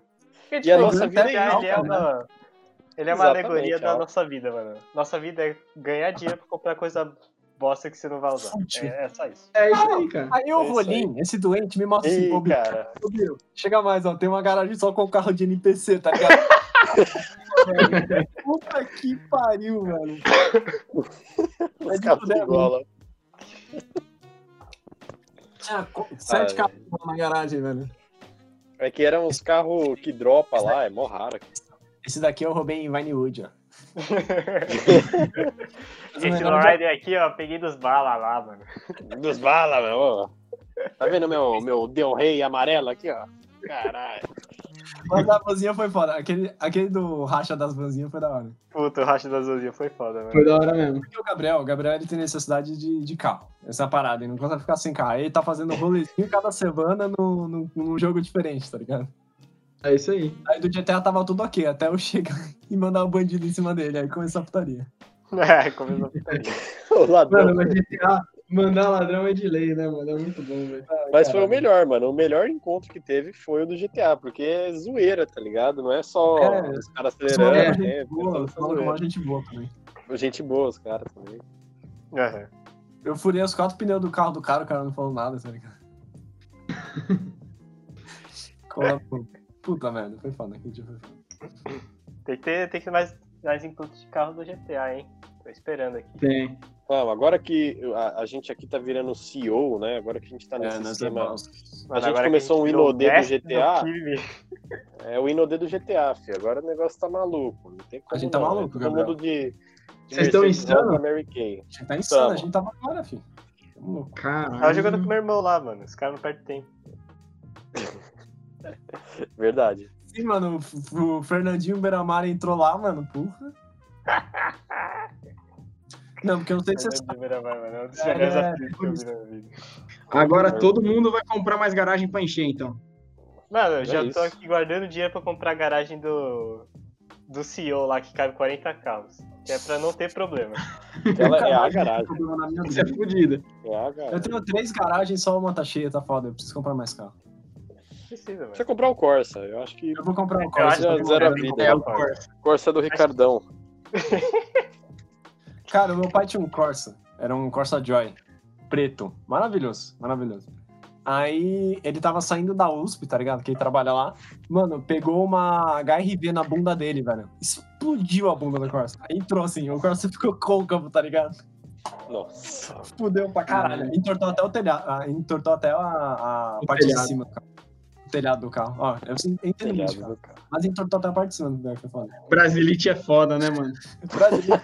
Porque, E a nossa vida é GTA, isso, ele é uma, ele é uma Exatamente, alegoria da ó. nossa vida, mano. Nossa vida é ganhar dinheiro pra comprar coisa bosta que você não vai usar. É, é só isso. É isso aí, cara. Aí o É Rolim, esse doente, me mostra assim, cara. Bill, chega mais, ó, tem uma garagem só com carro de NPC, tá ligado? Puta que pariu. Os bola. Tinha co- sete Ah, carros na garagem, velho. É que eram os carros que dropa lá, é mó raro. Esse daqui eu roubei em Vinewood, ó. Esse rider aqui, ó, peguei dos balas lá, mano. Dos bala, meu. Tá vendo meu, meu Del Rey amarelo aqui, ó? Caralho. Mas a vanzinha foi foda. Aquele, aquele do racha das vanzinhas foi da hora. Puta, o racha da Azulzinha foi foda, mano. Foi da hora mesmo. Porque o Gabriel, o Gabriel ele tem necessidade de, de carro. Essa é parada, ele não consegue ficar sem carro. Aí Ele tá fazendo rolezinho cada semana no, no, num jogo diferente, tá ligado? É isso aí. Aí do GTA tava tudo ok, até eu chegar e mandar o bandido em cima dele. Aí começou a putaria. É, começou a putaria. O ladrão. Mano, mas GTA, mandar ladrão é de lei, né, mano? É muito bom, velho. Mas foi o melhor, mano. O melhor encontro que teve foi o do GTA, porque é zoeira, tá ligado? Não é só É, os caras acelerando. gente é, boa, zoeira. mó gente boa também. Gente boa, os caras também. Aham. Eu furei os quatro pneus do carro do cara, o cara não falou nada, tá ligado? Puta merda, foi foda. foda. Tem que ter, tem que ter mais, mais inputs de carro do GTA, hein? Tô esperando aqui. Tem. Não, agora que a, a gente aqui tá virando CEO, né? Agora que a gente tá nesse É, nós irmãos. A gente agora que começou um Inodê do GTA. crime, É o Inodê do GTA, filho. Agora o negócio tá maluco. Não tem como gente tá não, maluco, é Todo Gabriel. mundo de. de Vocês tão Mercedes insano? Benz Mary Kay. A gente tá insano, a Tamo. gente tava agora, filho. Tamo louco. Caralho. Tava jogando com meu irmão lá, mano. Esse cara não perde tempo. Verdade. Sim, mano, o, o Fernandinho Beiramar entrou lá, mano, porra. Não, porque eu não sei se você sabe. É É, é, vida. Agora todo mundo vai comprar mais garagem pra encher, então. Mano, eu já É tô isso. aqui guardando dinheiro pra comprar a garagem do. Do CEO lá que cabe 40 carros. Que é pra não ter problema. Ela é a garagem. problema na minha Isso é vida. fodido. É a Eu tenho três garagens, só uma tá cheia, tá foda. Eu preciso comprar mais carro. Precisa. Você comprar o Corsa. Eu acho que Eu vou comprar um Corsa. zero a vida. É o Corsa. Corsa do Ricardão. Cara, o meu pai tinha um Corsa. Era um Corsa Joy. Preto. Maravilhoso, maravilhoso. Aí ele tava saindo da USP, tá ligado? Que ele trabalha lá. Mano, pegou uma HRV na bunda dele, velho. Explodiu a bunda do Corsa. Aí entrou assim, o Corsa ficou côncavo, tá ligado? Nossa. Fudeu pra caralho. Entortou até o telhado. ah, Entortou até a, a parte telhado. de cima do carro. O telhado do carro. Ó, eu entendo muito, Telhado cara. Mas entortou até a parte de cima do carro, que é foda. Brasilite é foda, né, mano? Brasil.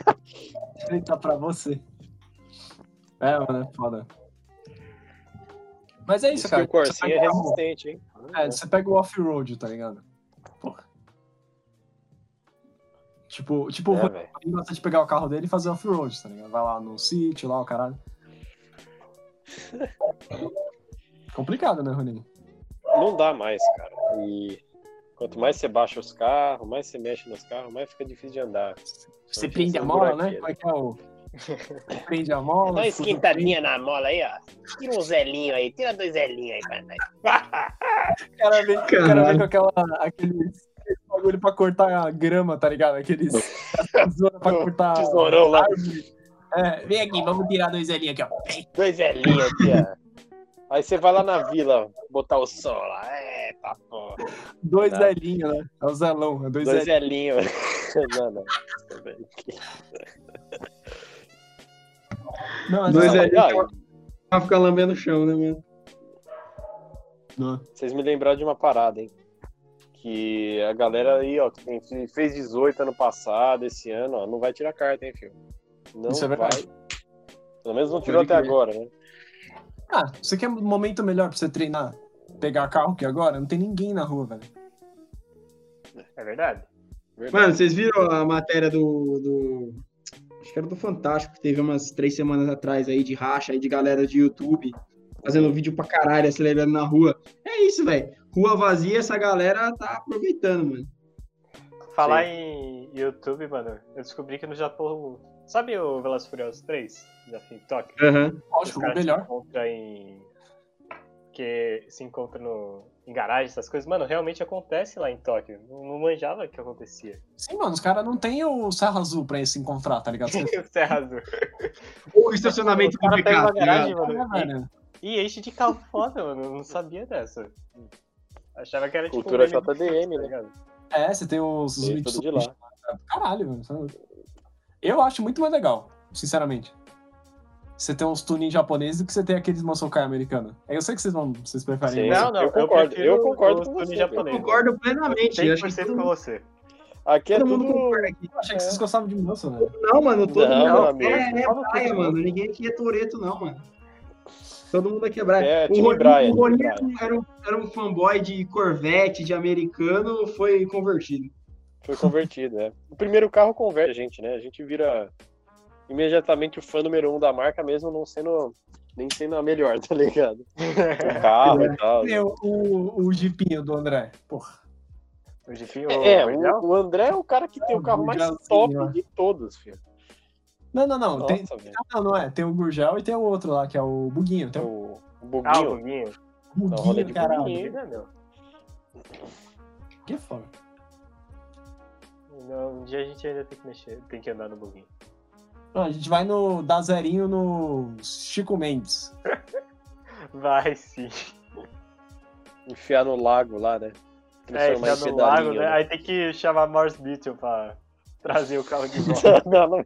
Eita, pra você. É, mano, é foda. Mas é isso, Isso que cara. o Corsinha é resistente, hein? É, você pega o off-road, tá ligado? Porra. Tipo, tipo o É, velho. gosta de pegar o carro dele e fazer off-road, tá ligado? Vai lá no sítio, lá, o caralho. Complicado, né, Roninho? Não dá mais, cara. E quanto mais você baixa os carros, mais você mexe nos carros, mais fica difícil de andar. Você prende a mola, né? Como é que é o. Prende a mola. Dá uma esquentadinha na mola aí, ó. Tira um zelinho aí, tira dois zelinhos aí pra nós. O cara vem, o cara vem com aquela, aqueles aquele bagulho pra cortar a grama, tá ligado? Aqueles tesoura pra cortar. Tesourão lá. É, vem aqui, vamos tirar dois zelinhos aqui, ó. Dois zelinhos aqui, ó. Aí você vai lá na vila botar o som lá. É, tá porra. Dois Tá. zelinhos, né? É o zelão, é dois, Dois zelinhos. zelinhos. não, não. Não, Dois ó, Pra ficar lambendo o chão, né, mano? Não. Vocês me lembraram de uma parada, hein? Que a galera aí, ó, que fez 18 ano passado, esse ano, ó, não vai tirar carta, hein, filho? Não Isso é vai. verdade. Pelo menos não tirou até agora, né? Ah, você quer um momento melhor pra você treinar? Pegar carro que agora? Não tem ninguém na rua, velho. É verdade? Verdade. Mano, vocês viram a matéria do, do. Acho que era do Fantástico, que teve umas três semanas atrás aí de racha aí de galera de YouTube fazendo vídeo pra caralho, acelerando na rua. É isso, velho. Rua vazia, essa galera tá aproveitando, mano. Falar em YouTube, mano, eu descobri que no Japão. Sabe o Velozes e Furiosos 3? Desafio Tóquio? Aham. Lógico, Os o caras melhor. se encontram em. Que se encontra no... em garagem, essas coisas. Mano, realmente acontece lá em Tóquio. Não, não manjava que acontecia. Sim, mano, os caras não tem o Serra Azul pra se encontrar, tá ligado? O Serra Azul. Ou estacionamento O cara pega complicado. uma tá garagem, mano. É, E, e enche de carro foda, mano. Eu não sabia dessa. Achava que era tipo. Cultura um meme- JDM, tá né? ligado? É, você tem os, os Veio tudo de lá. Caralho, mano. sabe? Eu acho muito mais legal, sinceramente. Você tem uns tuning japoneses do que você tem aqueles Masokai americanos. Eu sei que vocês vão. Vocês preferem. Sim. isso. Não, não, Eu concordo, prefiro eu concordo com tuning você, japonês. Eu concordo plenamente. Eu acho que 100% todo com você. Aqui é todo tudo. mundo concorda aqui. Eu achei que vocês gostavam de moça, velho. Não, mano, todo Não, mundo é, é praia, mano. Ninguém aqui é Toreto, não, mano. Todo mundo aqui é Brian. É, o Brian, o Rolinho era, um, era um fanboy de Corvette, de americano, foi convertido. Foi convertido, é. O primeiro carro converte a gente, né? A gente vira imediatamente o fã número um da marca, mesmo não sendo nem sendo a melhor, tá ligado? O carro e tal. Tem o, o, o jipinho do André. Porra. O Jefinho, É, o Gurgel? o, o André é o cara que tem o carro mais top né? de todos, filho. Não, não, não. Tem, Nossa, velho. não, não é. Tem o Gurgel e tem o outro lá, que é o Buguinho. Tem o O, o Ah, o Buguinho. Buguinho. Buguinho, caralho. buguinho. né, meu? Que foda. Não, um dia a gente ainda tem que mexer, tem que andar no Buguinho. Não, a gente vai no dar zerinho no Chico Mendes. Vai sim. Enfiar no lago lá, né? É, em no lago, pedalinho, né? Aí tem que chamar Morse Beetle pra trazer o carro de volta. não, não.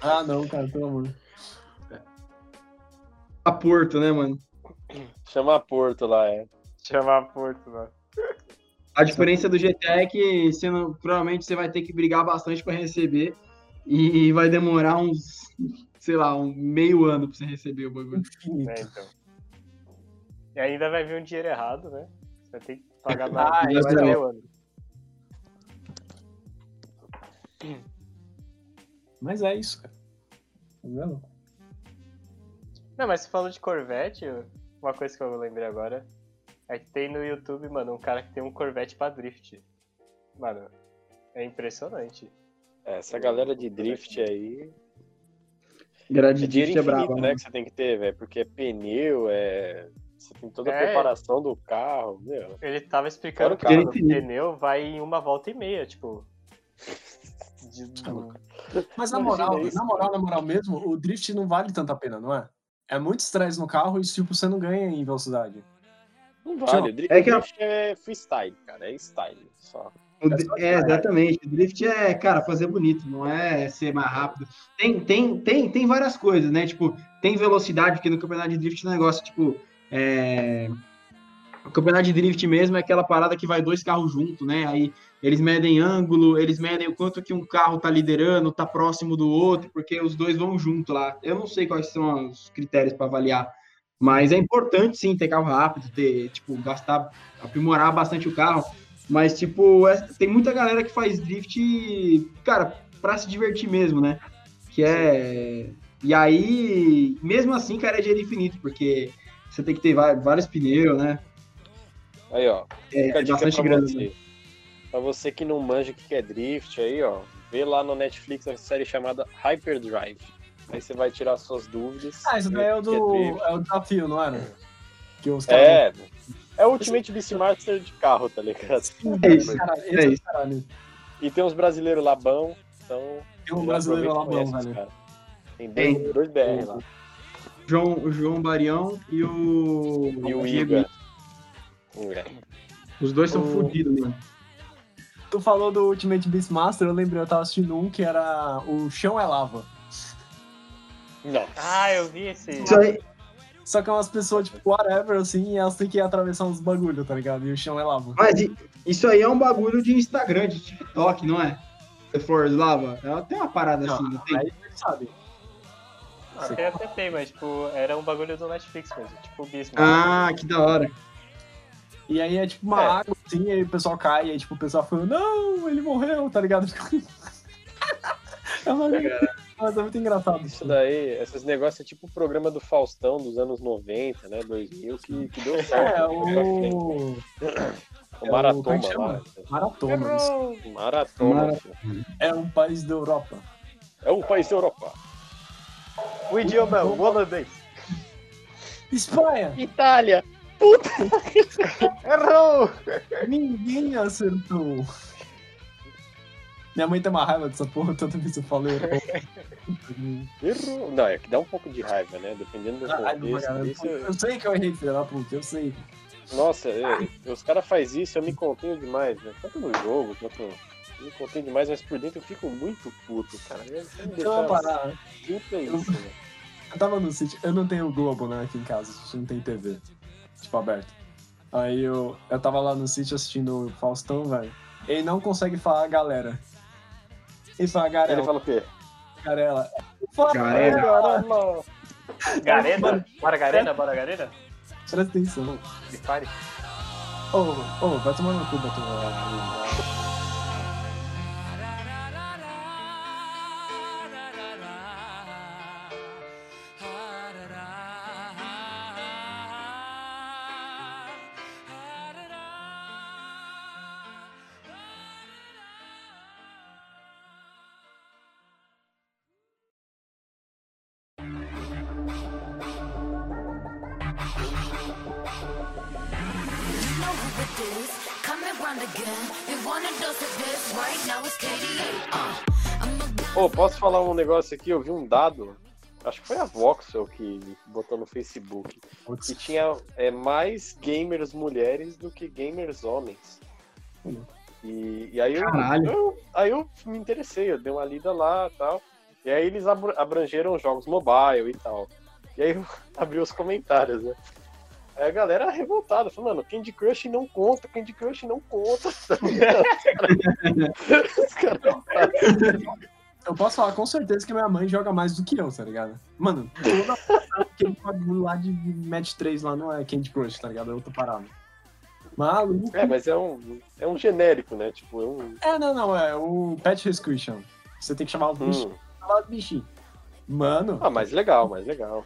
Ah, não, cara, pelo amor. A Porto, né, mano? Chama a Porto lá, é. chamar Porto, mano. A diferença do GTA é que você não- provavelmente você vai ter que brigar bastante pra receber e vai demorar uns, sei lá, um meio ano pra você receber o bagulho. Né, então. E ainda vai vir um dinheiro errado, né? Você vai ter que pagar Ah, mais vai é. ter o ano. Mas é isso, cara. Tá vendo? Não, mas você falou de Corvette, uma coisa que eu lembrei agora é que tem no YouTube, mano, um cara que tem um Corvette pra drift. Mano, é impressionante. É, Essa galera de drift aí. Grade É drift é brabo, né? né? Que você tem que ter, velho. Porque é pneu, é. Você tem toda a É. preparação do carro, meu. Ele tava explicando o que o pneu vai em uma volta e meia, tipo. de- Mas na moral, isso, na moral, na moral mesmo, o drift não vale tanto a pena, não é? É muito estresse no carro e tipo, você não ganha em velocidade. Não vale. O dri- É o que a- drift é freestyle, cara. É style. Só. O dri- É, exatamente. O drift é, cara, fazer bonito, não é ser mais rápido. Tem, tem, tem, tem várias coisas, né? Tipo, tem velocidade, porque no campeonato de drift é um negócio, tipo, é... O campeonato de drift mesmo é aquela parada que vai dois carros juntos, né? Aí eles medem ângulo, eles medem o quanto que um carro tá liderando, tá próximo do outro, porque os dois vão junto lá. Eu não sei quais são os critérios para avaliar, mas é importante sim ter carro rápido, ter, tipo, gastar, aprimorar bastante o carro. Mas, tipo, é- tem muita galera que faz drift, cara, pra se divertir mesmo, né? Que é. E aí, mesmo assim, cara, é dinheiro infinito, porque você tem que ter vários pneus, né? Aí, ó. É, é bastante pra grande. você. Pra você que não manja o que é drift aí, ó. vê lá no Netflix a série chamada Hyperdrive. Aí você vai tirar suas dúvidas. Ah, isso daí é o ver? do. É o desafio, não era? Que os caras. É, é o Ultimate Beastmaster de carro, tá ligado? É isso, caralho. é Esse é isso. caralho. E tem uns brasileiros lá bom, então... Tem um brasileiro os velho. caras. Tem dois, dois BR lá. João, o João Barião e o. E o. Iga. É. Os dois são O- fodidos, mano. Tu falou do Ultimate Beastmaster, eu lembrei, eu tava assistindo um que era O Chão é Lava. Não. Ah, eu vi esse. Isso aí, Só que é umas pessoas, tipo, whatever, assim, e elas têm que atravessar uns bagulho, tá ligado? E o chão é lava. mas isso aí é um bagulho de Instagram, de TikTok, não é? Se for lava, ela tem uma parada assim, não tem? Aí você sabe. Acho que até tem, mas tipo, era um bagulho do Netflix mesmo. Tipo o Bismarck. Ah, que da hora. E aí é tipo uma É. água, assim, e aí o pessoal cai, e aí tipo, o pessoal falando, não, ele morreu, tá ligado? é uma Mas é muito engraçado. Isso daí, esses negócios é tipo o programa do Faustão dos anos 90, né? 2000, que, que deu certo. É, né? o. O é o- Maratoma é lá. Isso. Maratoma. Mara- É um país da Europa. É um país da Europa. O idioma é o holandês. Espanha! Itália! Errou! Ninguém acertou. Minha mãe tem uma raiva dessa porra, toda vez que eu falo errou. Errou. Não, é que dá um pouco de raiva, né? Dependendo do não, contexto. Isso- eu sei que eu errei, filha da puta, eu sei. Nossa, é, os caras fazem isso, eu me contenho demais, né? Tanto no jogo quanto. Eu me contenho demais, mas por dentro eu fico muito puto, cara. Deixar parar. puto é isso, né? Eu tava no sítio, eu não tenho Globo, né, aqui em casa, a gente não tem TV, tipo, aberto. Aí eu, eu tava lá no sítio assistindo o Faustão, velho. Ele não consegue falar galera. Ele fala Ele garela, fala o quê? garela. Fala, Garela. Caramba! Garena? Bora Garena? Bora Garena? Presta atenção. Me pare. Ô, ô, vai tomar no cu, Beto. Um negócio aqui? Eu vi um dado, acho que foi a Voxel que botou no Facebook, que tinha é, mais gamers mulheres do que gamers homens. E, e aí, eu, eu- aí eu me interessei, eu dei uma lida lá e tal. E aí eles abr- abrangeram jogos mobile e tal. E aí eu abri os comentários, né? Aí a galera revoltada, falando, Candy Crush não conta, Candy Crush não conta. Os caras Eu posso falar com certeza que minha mãe joga mais do que eu, tá ligado? Mano, toda aquele bagulho lá de Match 3 lá não é Candy Crush, tá ligado? É outra parada. Maluco. É, mas é um, é um genérico, né? Tipo, é um. É, não, não, é o Pet Rescue. Você tem que chamar os Hum. bichinhos. Chamar os bichinhos. Mano. Ah, mais legal, mais legal.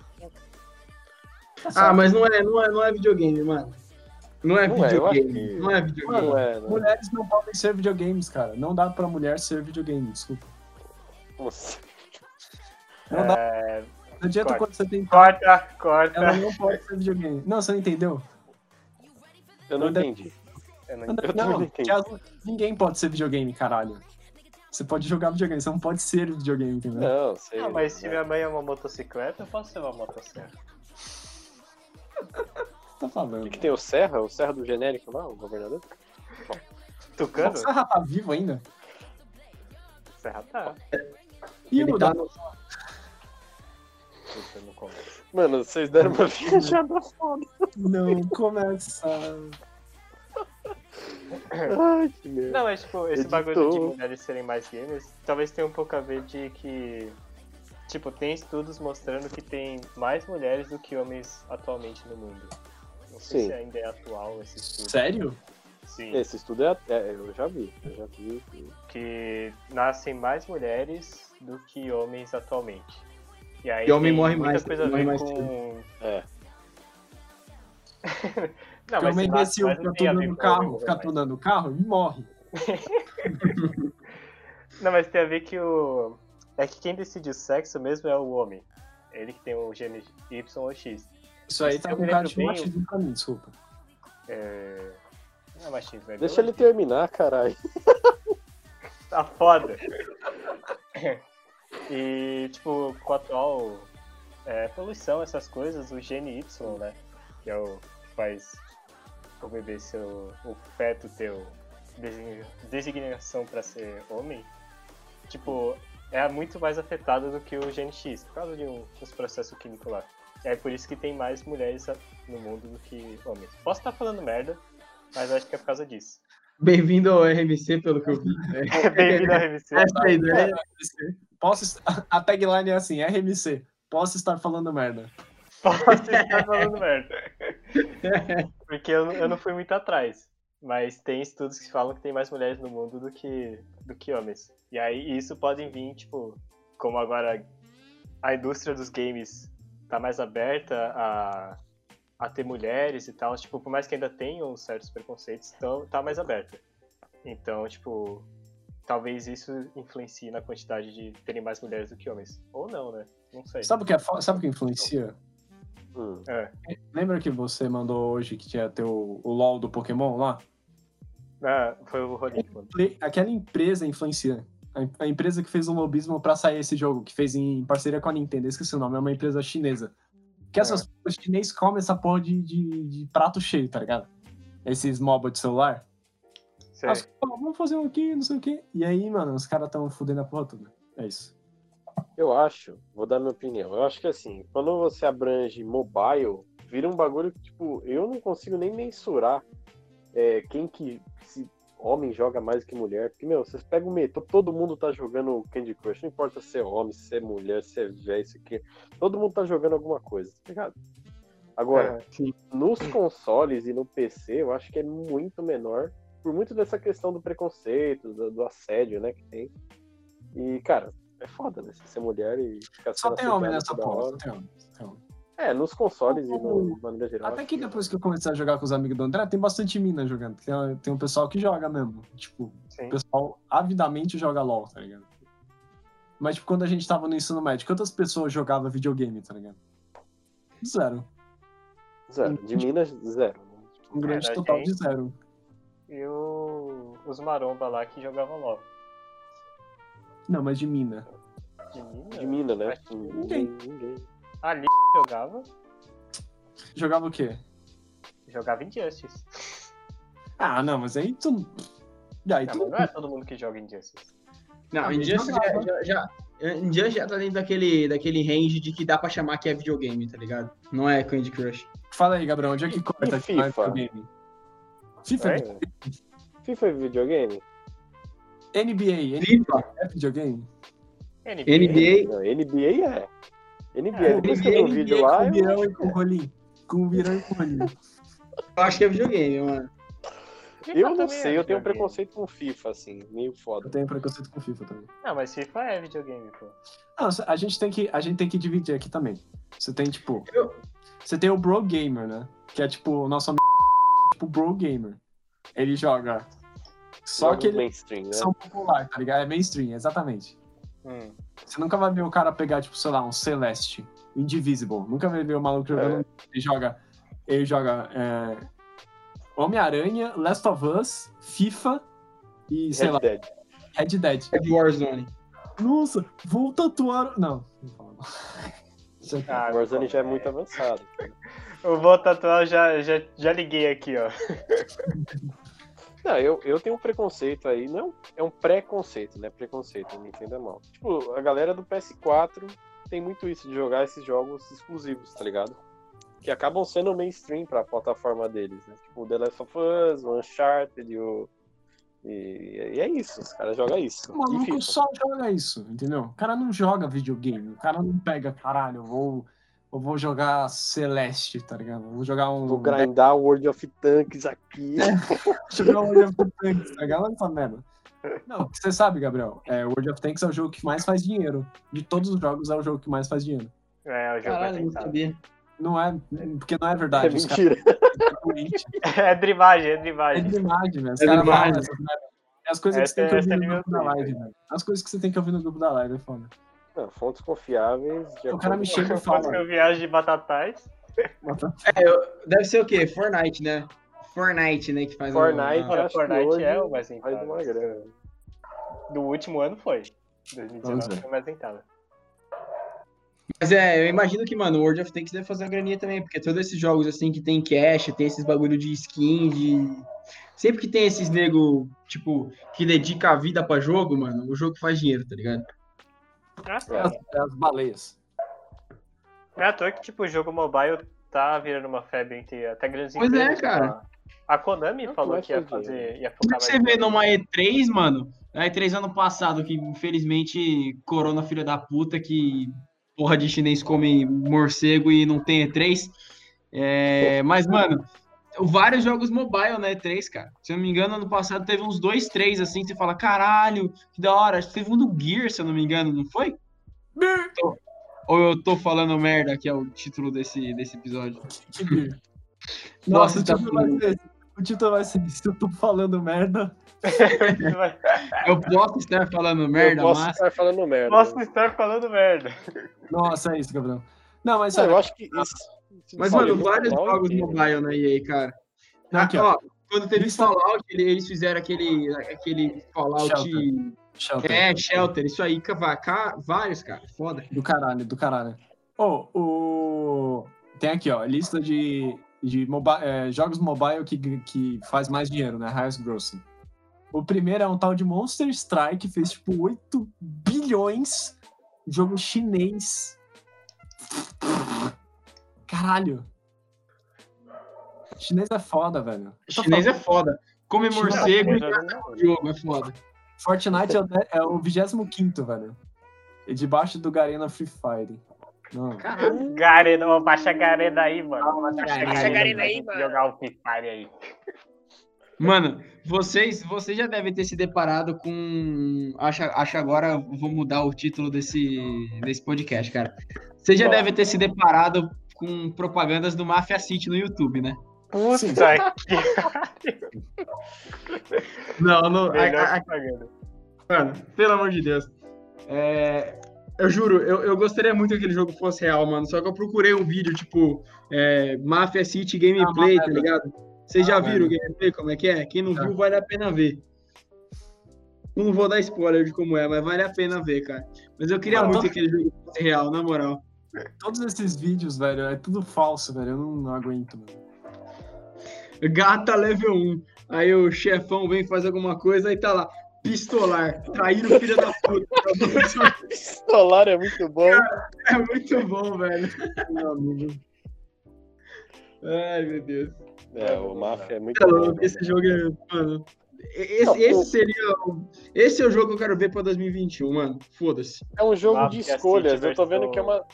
Ah, mas não é, não é, não é videogame, mano. Não é Não é, videogame. que- Não é videogame. Não é, né? Mulheres não podem ser videogames, cara. Não dá pra mulher ser videogame, desculpa. Nossa. Não dá. É, Não adianta corta. quando você tem. corta, corta. Ela não pode ser videogame. Não, você não entendeu? Eu não André- entendi. Eu não Eu não, não entendi. as- ninguém pode ser videogame, caralho. Você pode jogar videogame, você não pode ser videogame, entendeu? Não, sei. Ah, mas se né? minha mãe é uma motocicleta, eu posso ser uma motosserra. Tá O falando. que, que tem o Serra? O Serra do genérico lá, o governador? Tucano? O Serra tá vivo ainda? Serra tá. E Ele o tá. Mano, vocês deram uma viajada foda. Não começa. Ai, que merda. Não, mas tipo, esse Editou. bagulho de mulheres serem mais gamers, talvez tenha um pouco a ver de que. Tipo, tem estudos mostrando que tem mais mulheres do que homens atualmente no mundo. Não sei Sim. se ainda é atual esse estudo. Sério? Sim. Esse estudo é, é. Eu já vi. Eu já vi. Que nascem mais mulheres do que homens atualmente. E aí E homem morre muita mais, coisa a morre ver mais com. É. Não, o se nasce imbecil fica com homem carro, fica tudo no carro e morre. Não, mas tem a ver que o. É que quem decide o sexo mesmo é o homem. Ele que tem o gene Y ou X. Isso aí tá com cara de bem, machismo pra mim, desculpa. É... Não é machismo, é Deixa ele terminar, caralho. Tá foda. e, tipo, com a atual é, poluição, essas coisas, o gene Y, né? Que é o que faz o bebê ser o, feto ter designação pra ser homem, tipo, é muito mais afetado do que o gene X, por causa de um, uns processos químicos lá. É por isso que tem mais mulheres a- no mundo do que homens. Posso estar falando merda, mas acho que é por causa disso. Bem-vindo ao RMC, pelo que eu vi. Bem-vindo ao RMC. Essa é a ideia. Posso, a tagline é assim, RMC, posso estar falando merda. Posso estar falando merda. Porque eu, eu não fui muito atrás. Mas tem estudos que falam que tem mais mulheres no mundo do que, do que homens. E aí isso pode vir, tipo, como agora a indústria dos games tá mais aberta a, a ter mulheres e tal, tipo, por mais que ainda tenham certos preconceitos, então tá mais aberta. Então, tipo, talvez isso influencie na quantidade de terem mais mulheres do que homens. Ou não, né? Não sei. Sabe o que, é, sabe o que influencia? Hum. É. Lembra que você mandou hoje que tinha ter o, o LOL do Pokémon lá? Ah, foi o Rolim. que mandou. Play- Aquela empresa influencia. A, em- a empresa que fez o lobismo pra sair esse jogo, que fez em parceria com a Nintendo, esqueci o nome, é uma empresa chinesa. Que essas os chineses comem essa porra de, de, de prato cheio, tá ligado? Esses MOBA de celular. Sei. As- "Ah, vamos fazer um aqui, não sei o quê. E aí, mano, os caras tão fudendo a porra toda. É isso. Eu acho, vou dar minha opinião. Eu acho que assim, quando você abrange mobile, vira um bagulho que, tipo, eu não consigo nem mensurar é, quem que. Se homem joga mais que mulher. Porque, meu, vocês pegam o metrô, todo mundo tá jogando Candy Crush. Não importa se é homem, se é mulher, se é velho, se é que. Todo mundo tá jogando alguma coisa, tá ligado? Agora, nos consoles e no PC, eu acho que é muito menor. Por muito dessa questão do preconceito, do, do assédio, né, que tem. E, cara, é foda, né? Você ser mulher e ficar Só sendo tem homem nessa porra. Só tem homem. só tem homem. É, nos consoles e no, de maneira geral. Até que depois que eu comecei a jogar com os amigos do André, tem bastante mina jogando. Tem, tem um pessoal que joga mesmo. Tipo, Sim. o pessoal avidamente joga LOL, tá ligado? Mas, tipo, quando a gente tava no ensino médio, quantas pessoas jogavam videogame, tá ligado? Zero. Zero. De Minas, zero. né? Um grande da total gente. de zero. E o... os maromba lá que jogavam LOL. Não, mas de mina. De mina? De mina, né? Que Ninguém. ninguém. Ali jogava. Jogava o quê? Jogava Injustice. Ah, não, mas aí tu. E aí Não, tu. não é todo mundo que joga Injustice. Não, Ah, Injustice já, jogava. já, já, Injustice já tá dentro daquele, daquele range de que dá pra chamar que é videogame, tá ligado? Não é Candy Crush. Fala aí, Gabriel, onde é que E corta FIFA? videogame? FIFA É? FIFA é videogame? NBA, FIFA, é videogame? NBA. NBA, Não, NBA é. NBA, É, depois que eu vi o NBA, vídeo lá, com eu... virão e com rolinho. Com virão e com rolinho. eu acho que é videogame, mano. FIFA eu não é sei, eu tenho um preconceito com FIFA, assim, meio Eu foda. tenho preconceito com FIFA também. Não, mas FIFA é videogame, pô. Não, a gente tem que, a gente tem que dividir aqui também. Você tem, tipo. Eu- Você tem o Bro Gamer, né? Que é tipo o nosso amigo. Tipo, Bro Gamer. Ele joga. Só Jogos que ele mainstream, né? são popular, tá ligado? É mainstream, exatamente. Hum. Você nunca vai ver o cara pegar, tipo, sei lá, um Celeste, Indivisible. Nunca vai ver o maluco jogando. Ele joga. Ele joga. é, Homem-Aranha, Last of Us, FIFA e, sei Red lá, Dead. Red Dead. É Warzone. Nossa, vou tatuar. Não, não fala aqui- Ah, Warzone já é muito avançado. O voto atual já, já, já liguei aqui, ó. Não, eu, eu tenho um preconceito aí, não é um, é preconceito, né? Preconceito, não me entenda mal. Tipo, a galera do PS4 tem muito isso de jogar esses jogos exclusivos, tá ligado? Que acabam sendo mainstream pra plataforma deles, né? Tipo, The Last of Us, o Uncharted, o... E, e é isso, os caras jogam isso. O maluco só joga isso, entendeu? O cara não joga videogame. O cara não pega, caralho, eu vou, eu vou jogar Celeste, tá ligado? Vou jogar um. Vou grindar World of Tanks aqui. jogar um World of Tanks, tá ligado? Olha essa merda. Não, você sabe, Gabriel, é, World of Tanks é o jogo que mais faz dinheiro. De todos os jogos, é o jogo que mais faz dinheiro. É, o jogo Caralho, é não tentado. sabia. Não é, porque não é É verdade. caras mentira. doentes. É dribagem, é É dribagem. velho. Os É. É as coisas que você tem que ouvir no é grupo da live, velho. As coisas que você tem que ouvir no grupo da live, é foda. Não, fontes confiáveis. de O cara me chega e fala. eu viajo de batatais. É, eu- deve ser o quê? Fortnite, né? Fortnite, né? Que faz Fortnite, acho que Fortnite hoje é o mais faz rentável. uma grana. Do último ano foi. 2019 Vamos ver. foi mais rentável. Mas é, eu imagino que, mano, o World of Tanks deve fazer uma graninha também, porque todos esses jogos, assim, que tem cash, tem esses bagulho de skin, de... Sempre que tem esses nego, tipo, que dedica a vida pra jogo, mano, o jogo faz dinheiro, tá ligado? Ah, É as, é as baleias. É à toa que, tipo, o jogo mobile tá virando uma febre entre até grandes Pois é, empresas. cara. tipo, A a Konami Não falou que ia fazer. ia Tudo focar que você vê numa E3, mano, a E3 ano passado, que infelizmente corona filha da puta, que porra de chinês come morcego e não tem E3. É, mas, mano, vários jogos mobile na E3, cara. Se eu não me engano, ano passado teve uns dois, três, assim, você fala, caralho, que da hora. Acho que teve um do Gear, se eu não me engano, não foi? Tô- Ou eu tô falando merda, que é o título desse, desse episódio. Que. Nossa, Nossa, o tá título, vai ser, o título vai ser Se eu tô falando merda. Eu posso estar falando merda, eu posso mas... estar falando merda. Posso estar falando merda. Nossa, é isso, Gabriel. Não, mas Não, eu acho que isso. Mas, Olha, mano, vários jogos inteiro. mobile na EA, cara. Aqui, ó. ó, quando teve Fallout, ele- eles fizeram aquele, aquele Fallout. Shelter. Shelter. É, Shelter, isso aí, ca- ca- vários, cara. Foda. Do caralho, do caralho. Ô, o. Tem aqui, ó, lista de, de mobi- é, jogos mobile que, que faz mais dinheiro, né? Highest grossing. O primeiro é um tal de Monster Strike, que fez tipo 8 bilhões. Jogo chinês. Caralho. Chinês é foda, velho. Tô Chinês é falando, foda. Come é morcego e o jogo, é foda. Fortnite é o, de- é o 25, velho. E debaixo do Garena Free Fire. Não. Garena, baixa a Garena aí, mano. Baixa a Baixa a Garena aí, mano. Jogar o Free Fire aí. Mano, vocês, vocês já devem ter se deparado com. Acho, acho agora eu vou mudar o título desse, desse podcast, cara. Vocês já devem ter se deparado com propagandas do Mafia City no YouTube, né? Puta que Não, não. melhor a- a- propaganda. Mano, pelo amor de Deus. É, eu juro, eu, eu gostaria muito que aquele jogo fosse real, mano. Só que eu procurei um vídeo, tipo, é, Mafia City Gameplay, Ah, tá ligado? Vocês já Ah, viram o velho. gameplay, como é que é? Quem não Já. viu, vale a pena ver. Não vou dar spoiler de como é, mas vale a pena ver, cara. Mas eu queria Ah, muito tô- que aquele jogo fosse real, na moral. Todos esses vídeos, velho, é tudo falso, velho. Eu não, não aguento, mano. Gata level 1. Aí o chefão vem fazer alguma coisa, aí tá lá. Pistolar. Trair o filho da puta. Pistolar é muito bom. É muito bom, velho. Meu amigo. Ai, meu Deus. É, o Mafia é muito bom. Esse jogo é. Mano. Esse, Não, esse seria. o- Esse é o jogo que eu quero ver pra 2021, mano. Foda-se. É um jogo Mafia de escolhas. Eu tô vendo que é uma.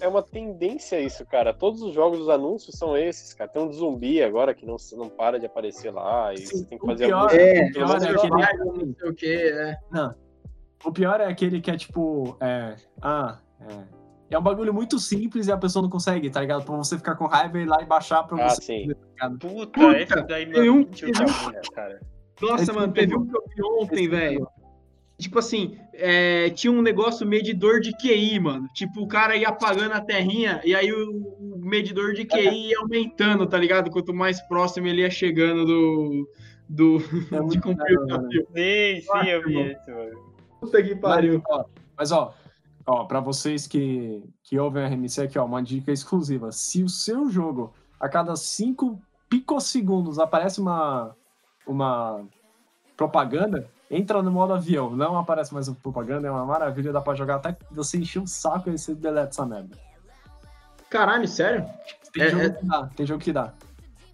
É uma tendência isso, cara. Todos os jogos, os anúncios são esses, cara. Tem um zumbi agora que não, não para de aparecer lá. E Sim, você tem que o fazer pior- alguns- É, pior é aquele- não sei o que, é. O pior é aquele que é tipo. É. Ah, é. É um bagulho muito simples e a pessoa não consegue, tá ligado? Pra você ficar com raiva e ir lá e baixar pra Ah, você. sim. Puta, Puta, esse daí tem um- um- cara. Nossa, Esse mano, teve um que eu vi ontem, velho. Tipo assim, é, tinha um negócio medidor de QI, mano. Tipo, o cara ia apagando a terrinha e aí o, o medidor de QI ia aumentando, tá ligado? Quanto mais próximo ele ia chegando do. do É de cumprir o desafio. Sim, sim, eu vi esse, mano. Puta que pariu. Mas, ó, mas, ó, ó, pra vocês que, que ouvem a RMC aqui, ó, uma dica exclusiva. Se o seu jogo, a cada 5 picosegundos, aparece uma, uma propaganda, entra no modo avião. Não aparece mais propaganda, é uma maravilha, dá pra jogar até você encher o saco e você deleta essa merda. Caralho, sério? Tem É- jogo é- que dá, tem jogo que dá.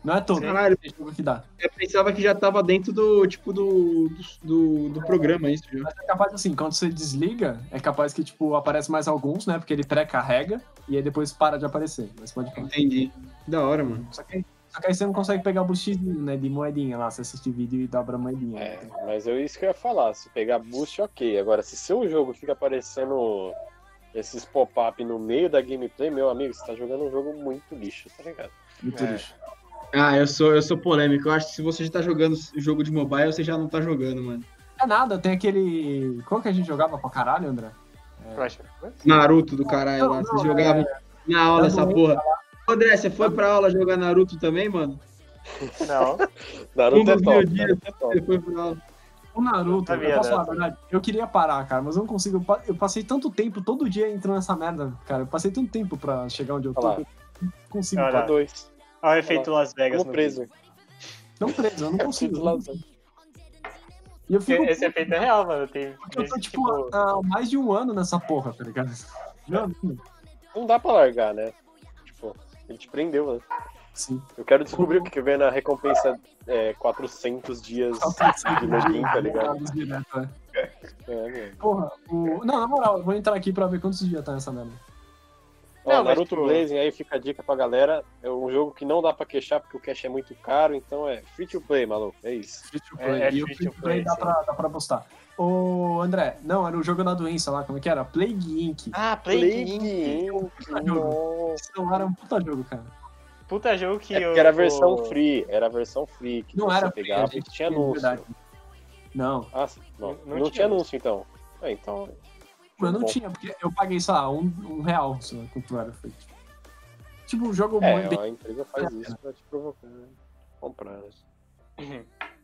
Não é todo, Caralho, tem jogo que dá. eu pensava que já tava dentro do, tipo, do, do, do programa isso, já. Mas é capaz assim, quando você desliga, é capaz que, tipo, aparece mais alguns, né? Porque ele pré-carrega e aí depois para de aparecer. Mas pode. Entendi. Da hora, mano. Só que, só que aí você não consegue pegar o boostzinho, né? De moedinha lá, você assiste vídeo e dobra a moedinha. É, mas é isso que eu ia falar. Se pegar boost, ok. Agora, se seu jogo fica aparecendo esses pop-up no meio da gameplay, meu amigo, você tá jogando um jogo muito lixo, tá ligado? Muito É. lixo. Ah, eu sou, eu sou polêmico. Eu acho que se você já tá jogando jogo de mobile, você já não tá jogando, mano. É nada, tem aquele. Qual que a gente jogava pra caralho, André? Crash. Naruto do caralho Não, lá. não, Vocês jogavam na aula essa porra. André, você foi pra aula jogar Naruto também, mano? Não. Um Naruto é dos top. dias, Naruto é você foi pra aula. O Naruto, eu posso falar a verdade, eu queria parar, cara, mas eu não consigo. Eu pa- Eu passei tanto tempo, todo dia entrando nessa merda, cara. Eu passei tanto tempo pra chegar onde eu tô. Eu não consigo. Olha lá. dois. Olha o efeito Las Vegas. Como no preso. Não preso, eu não É consigo. E eu fico. vídeo. Esse efeito é real, mano. Tem, porque eu tô, tipo, tipo, há mais de um ano nessa porra, tá ligado? Meu amigo. Não dá pra largar, né? Ele te prendeu, né? Sim. Eu quero descobrir o que que vem na recompensa é, 400 dias de login, tá ligado? Direto, é. É. Porra, o... não, na moral, eu vou entrar aqui pra ver quantos dias tá nessa merda. Ó, Não, mas, Naruto tipo- Blazing aí fica a dica pra galera. É um jogo que não dá pra queixar porque o cash é muito caro, então é free to play, maluco. É isso. Free to É- play. é o free free to play play, dá pra, dá pra postar. Ô, André, não, era o jogo da doença lá, como é que era? Plague Inc. Ah, Plague Play Inc. Puta jogo. Um puta jogo, cara. Puta jogo que É eu. era a versão free, era a versão free que Não você era free, pegava e gente tinha anúncio. verdade. Não, Ah, sim. não, Não- não, tinha, tinha anúncio então. É, então. eu não Bom. tinha, porque eu paguei, sei lá, um, um real só quanto era feito. Tipo, um jogo É, bem. a empresa faz isso pra te provocar, né? comprar. né?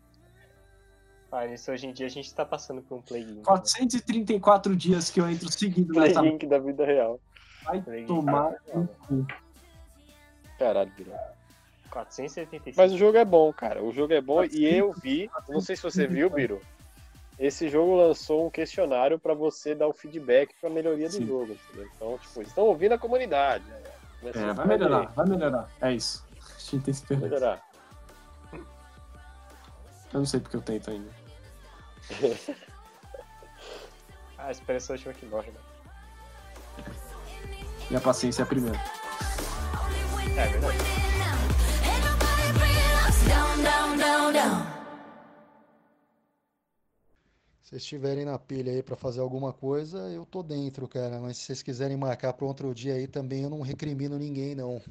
Ah, isso hoje em dia a gente tá passando por um Plague Inc. né? 434 dias que eu entro seguido nessa. Link da vida real. Vai Plague Inc. tomar no cu. Caralho, virou. 475. Mas o jogo é bom, cara. O jogo é bom e eu vi, não sei se você viu, Biro. Esse jogo lançou um questionário pra você dar o feedback pra melhoria do Sim. jogo. entendeu? Então, tipo, estão ouvindo a comunidade. né? É, vai fazer, melhorar, vai melhorar. É isso. A gente tem esperança. Melhorar. Eu não sei porque eu tento ainda. Ah, a esperança é a última que morre, né? Minha paciência é a primeira. É verdade. Se vocês estiverem na pilha aí pra fazer alguma coisa, eu tô dentro, cara. Mas se vocês quiserem marcar para outro dia aí também, eu não recrimino ninguém, não.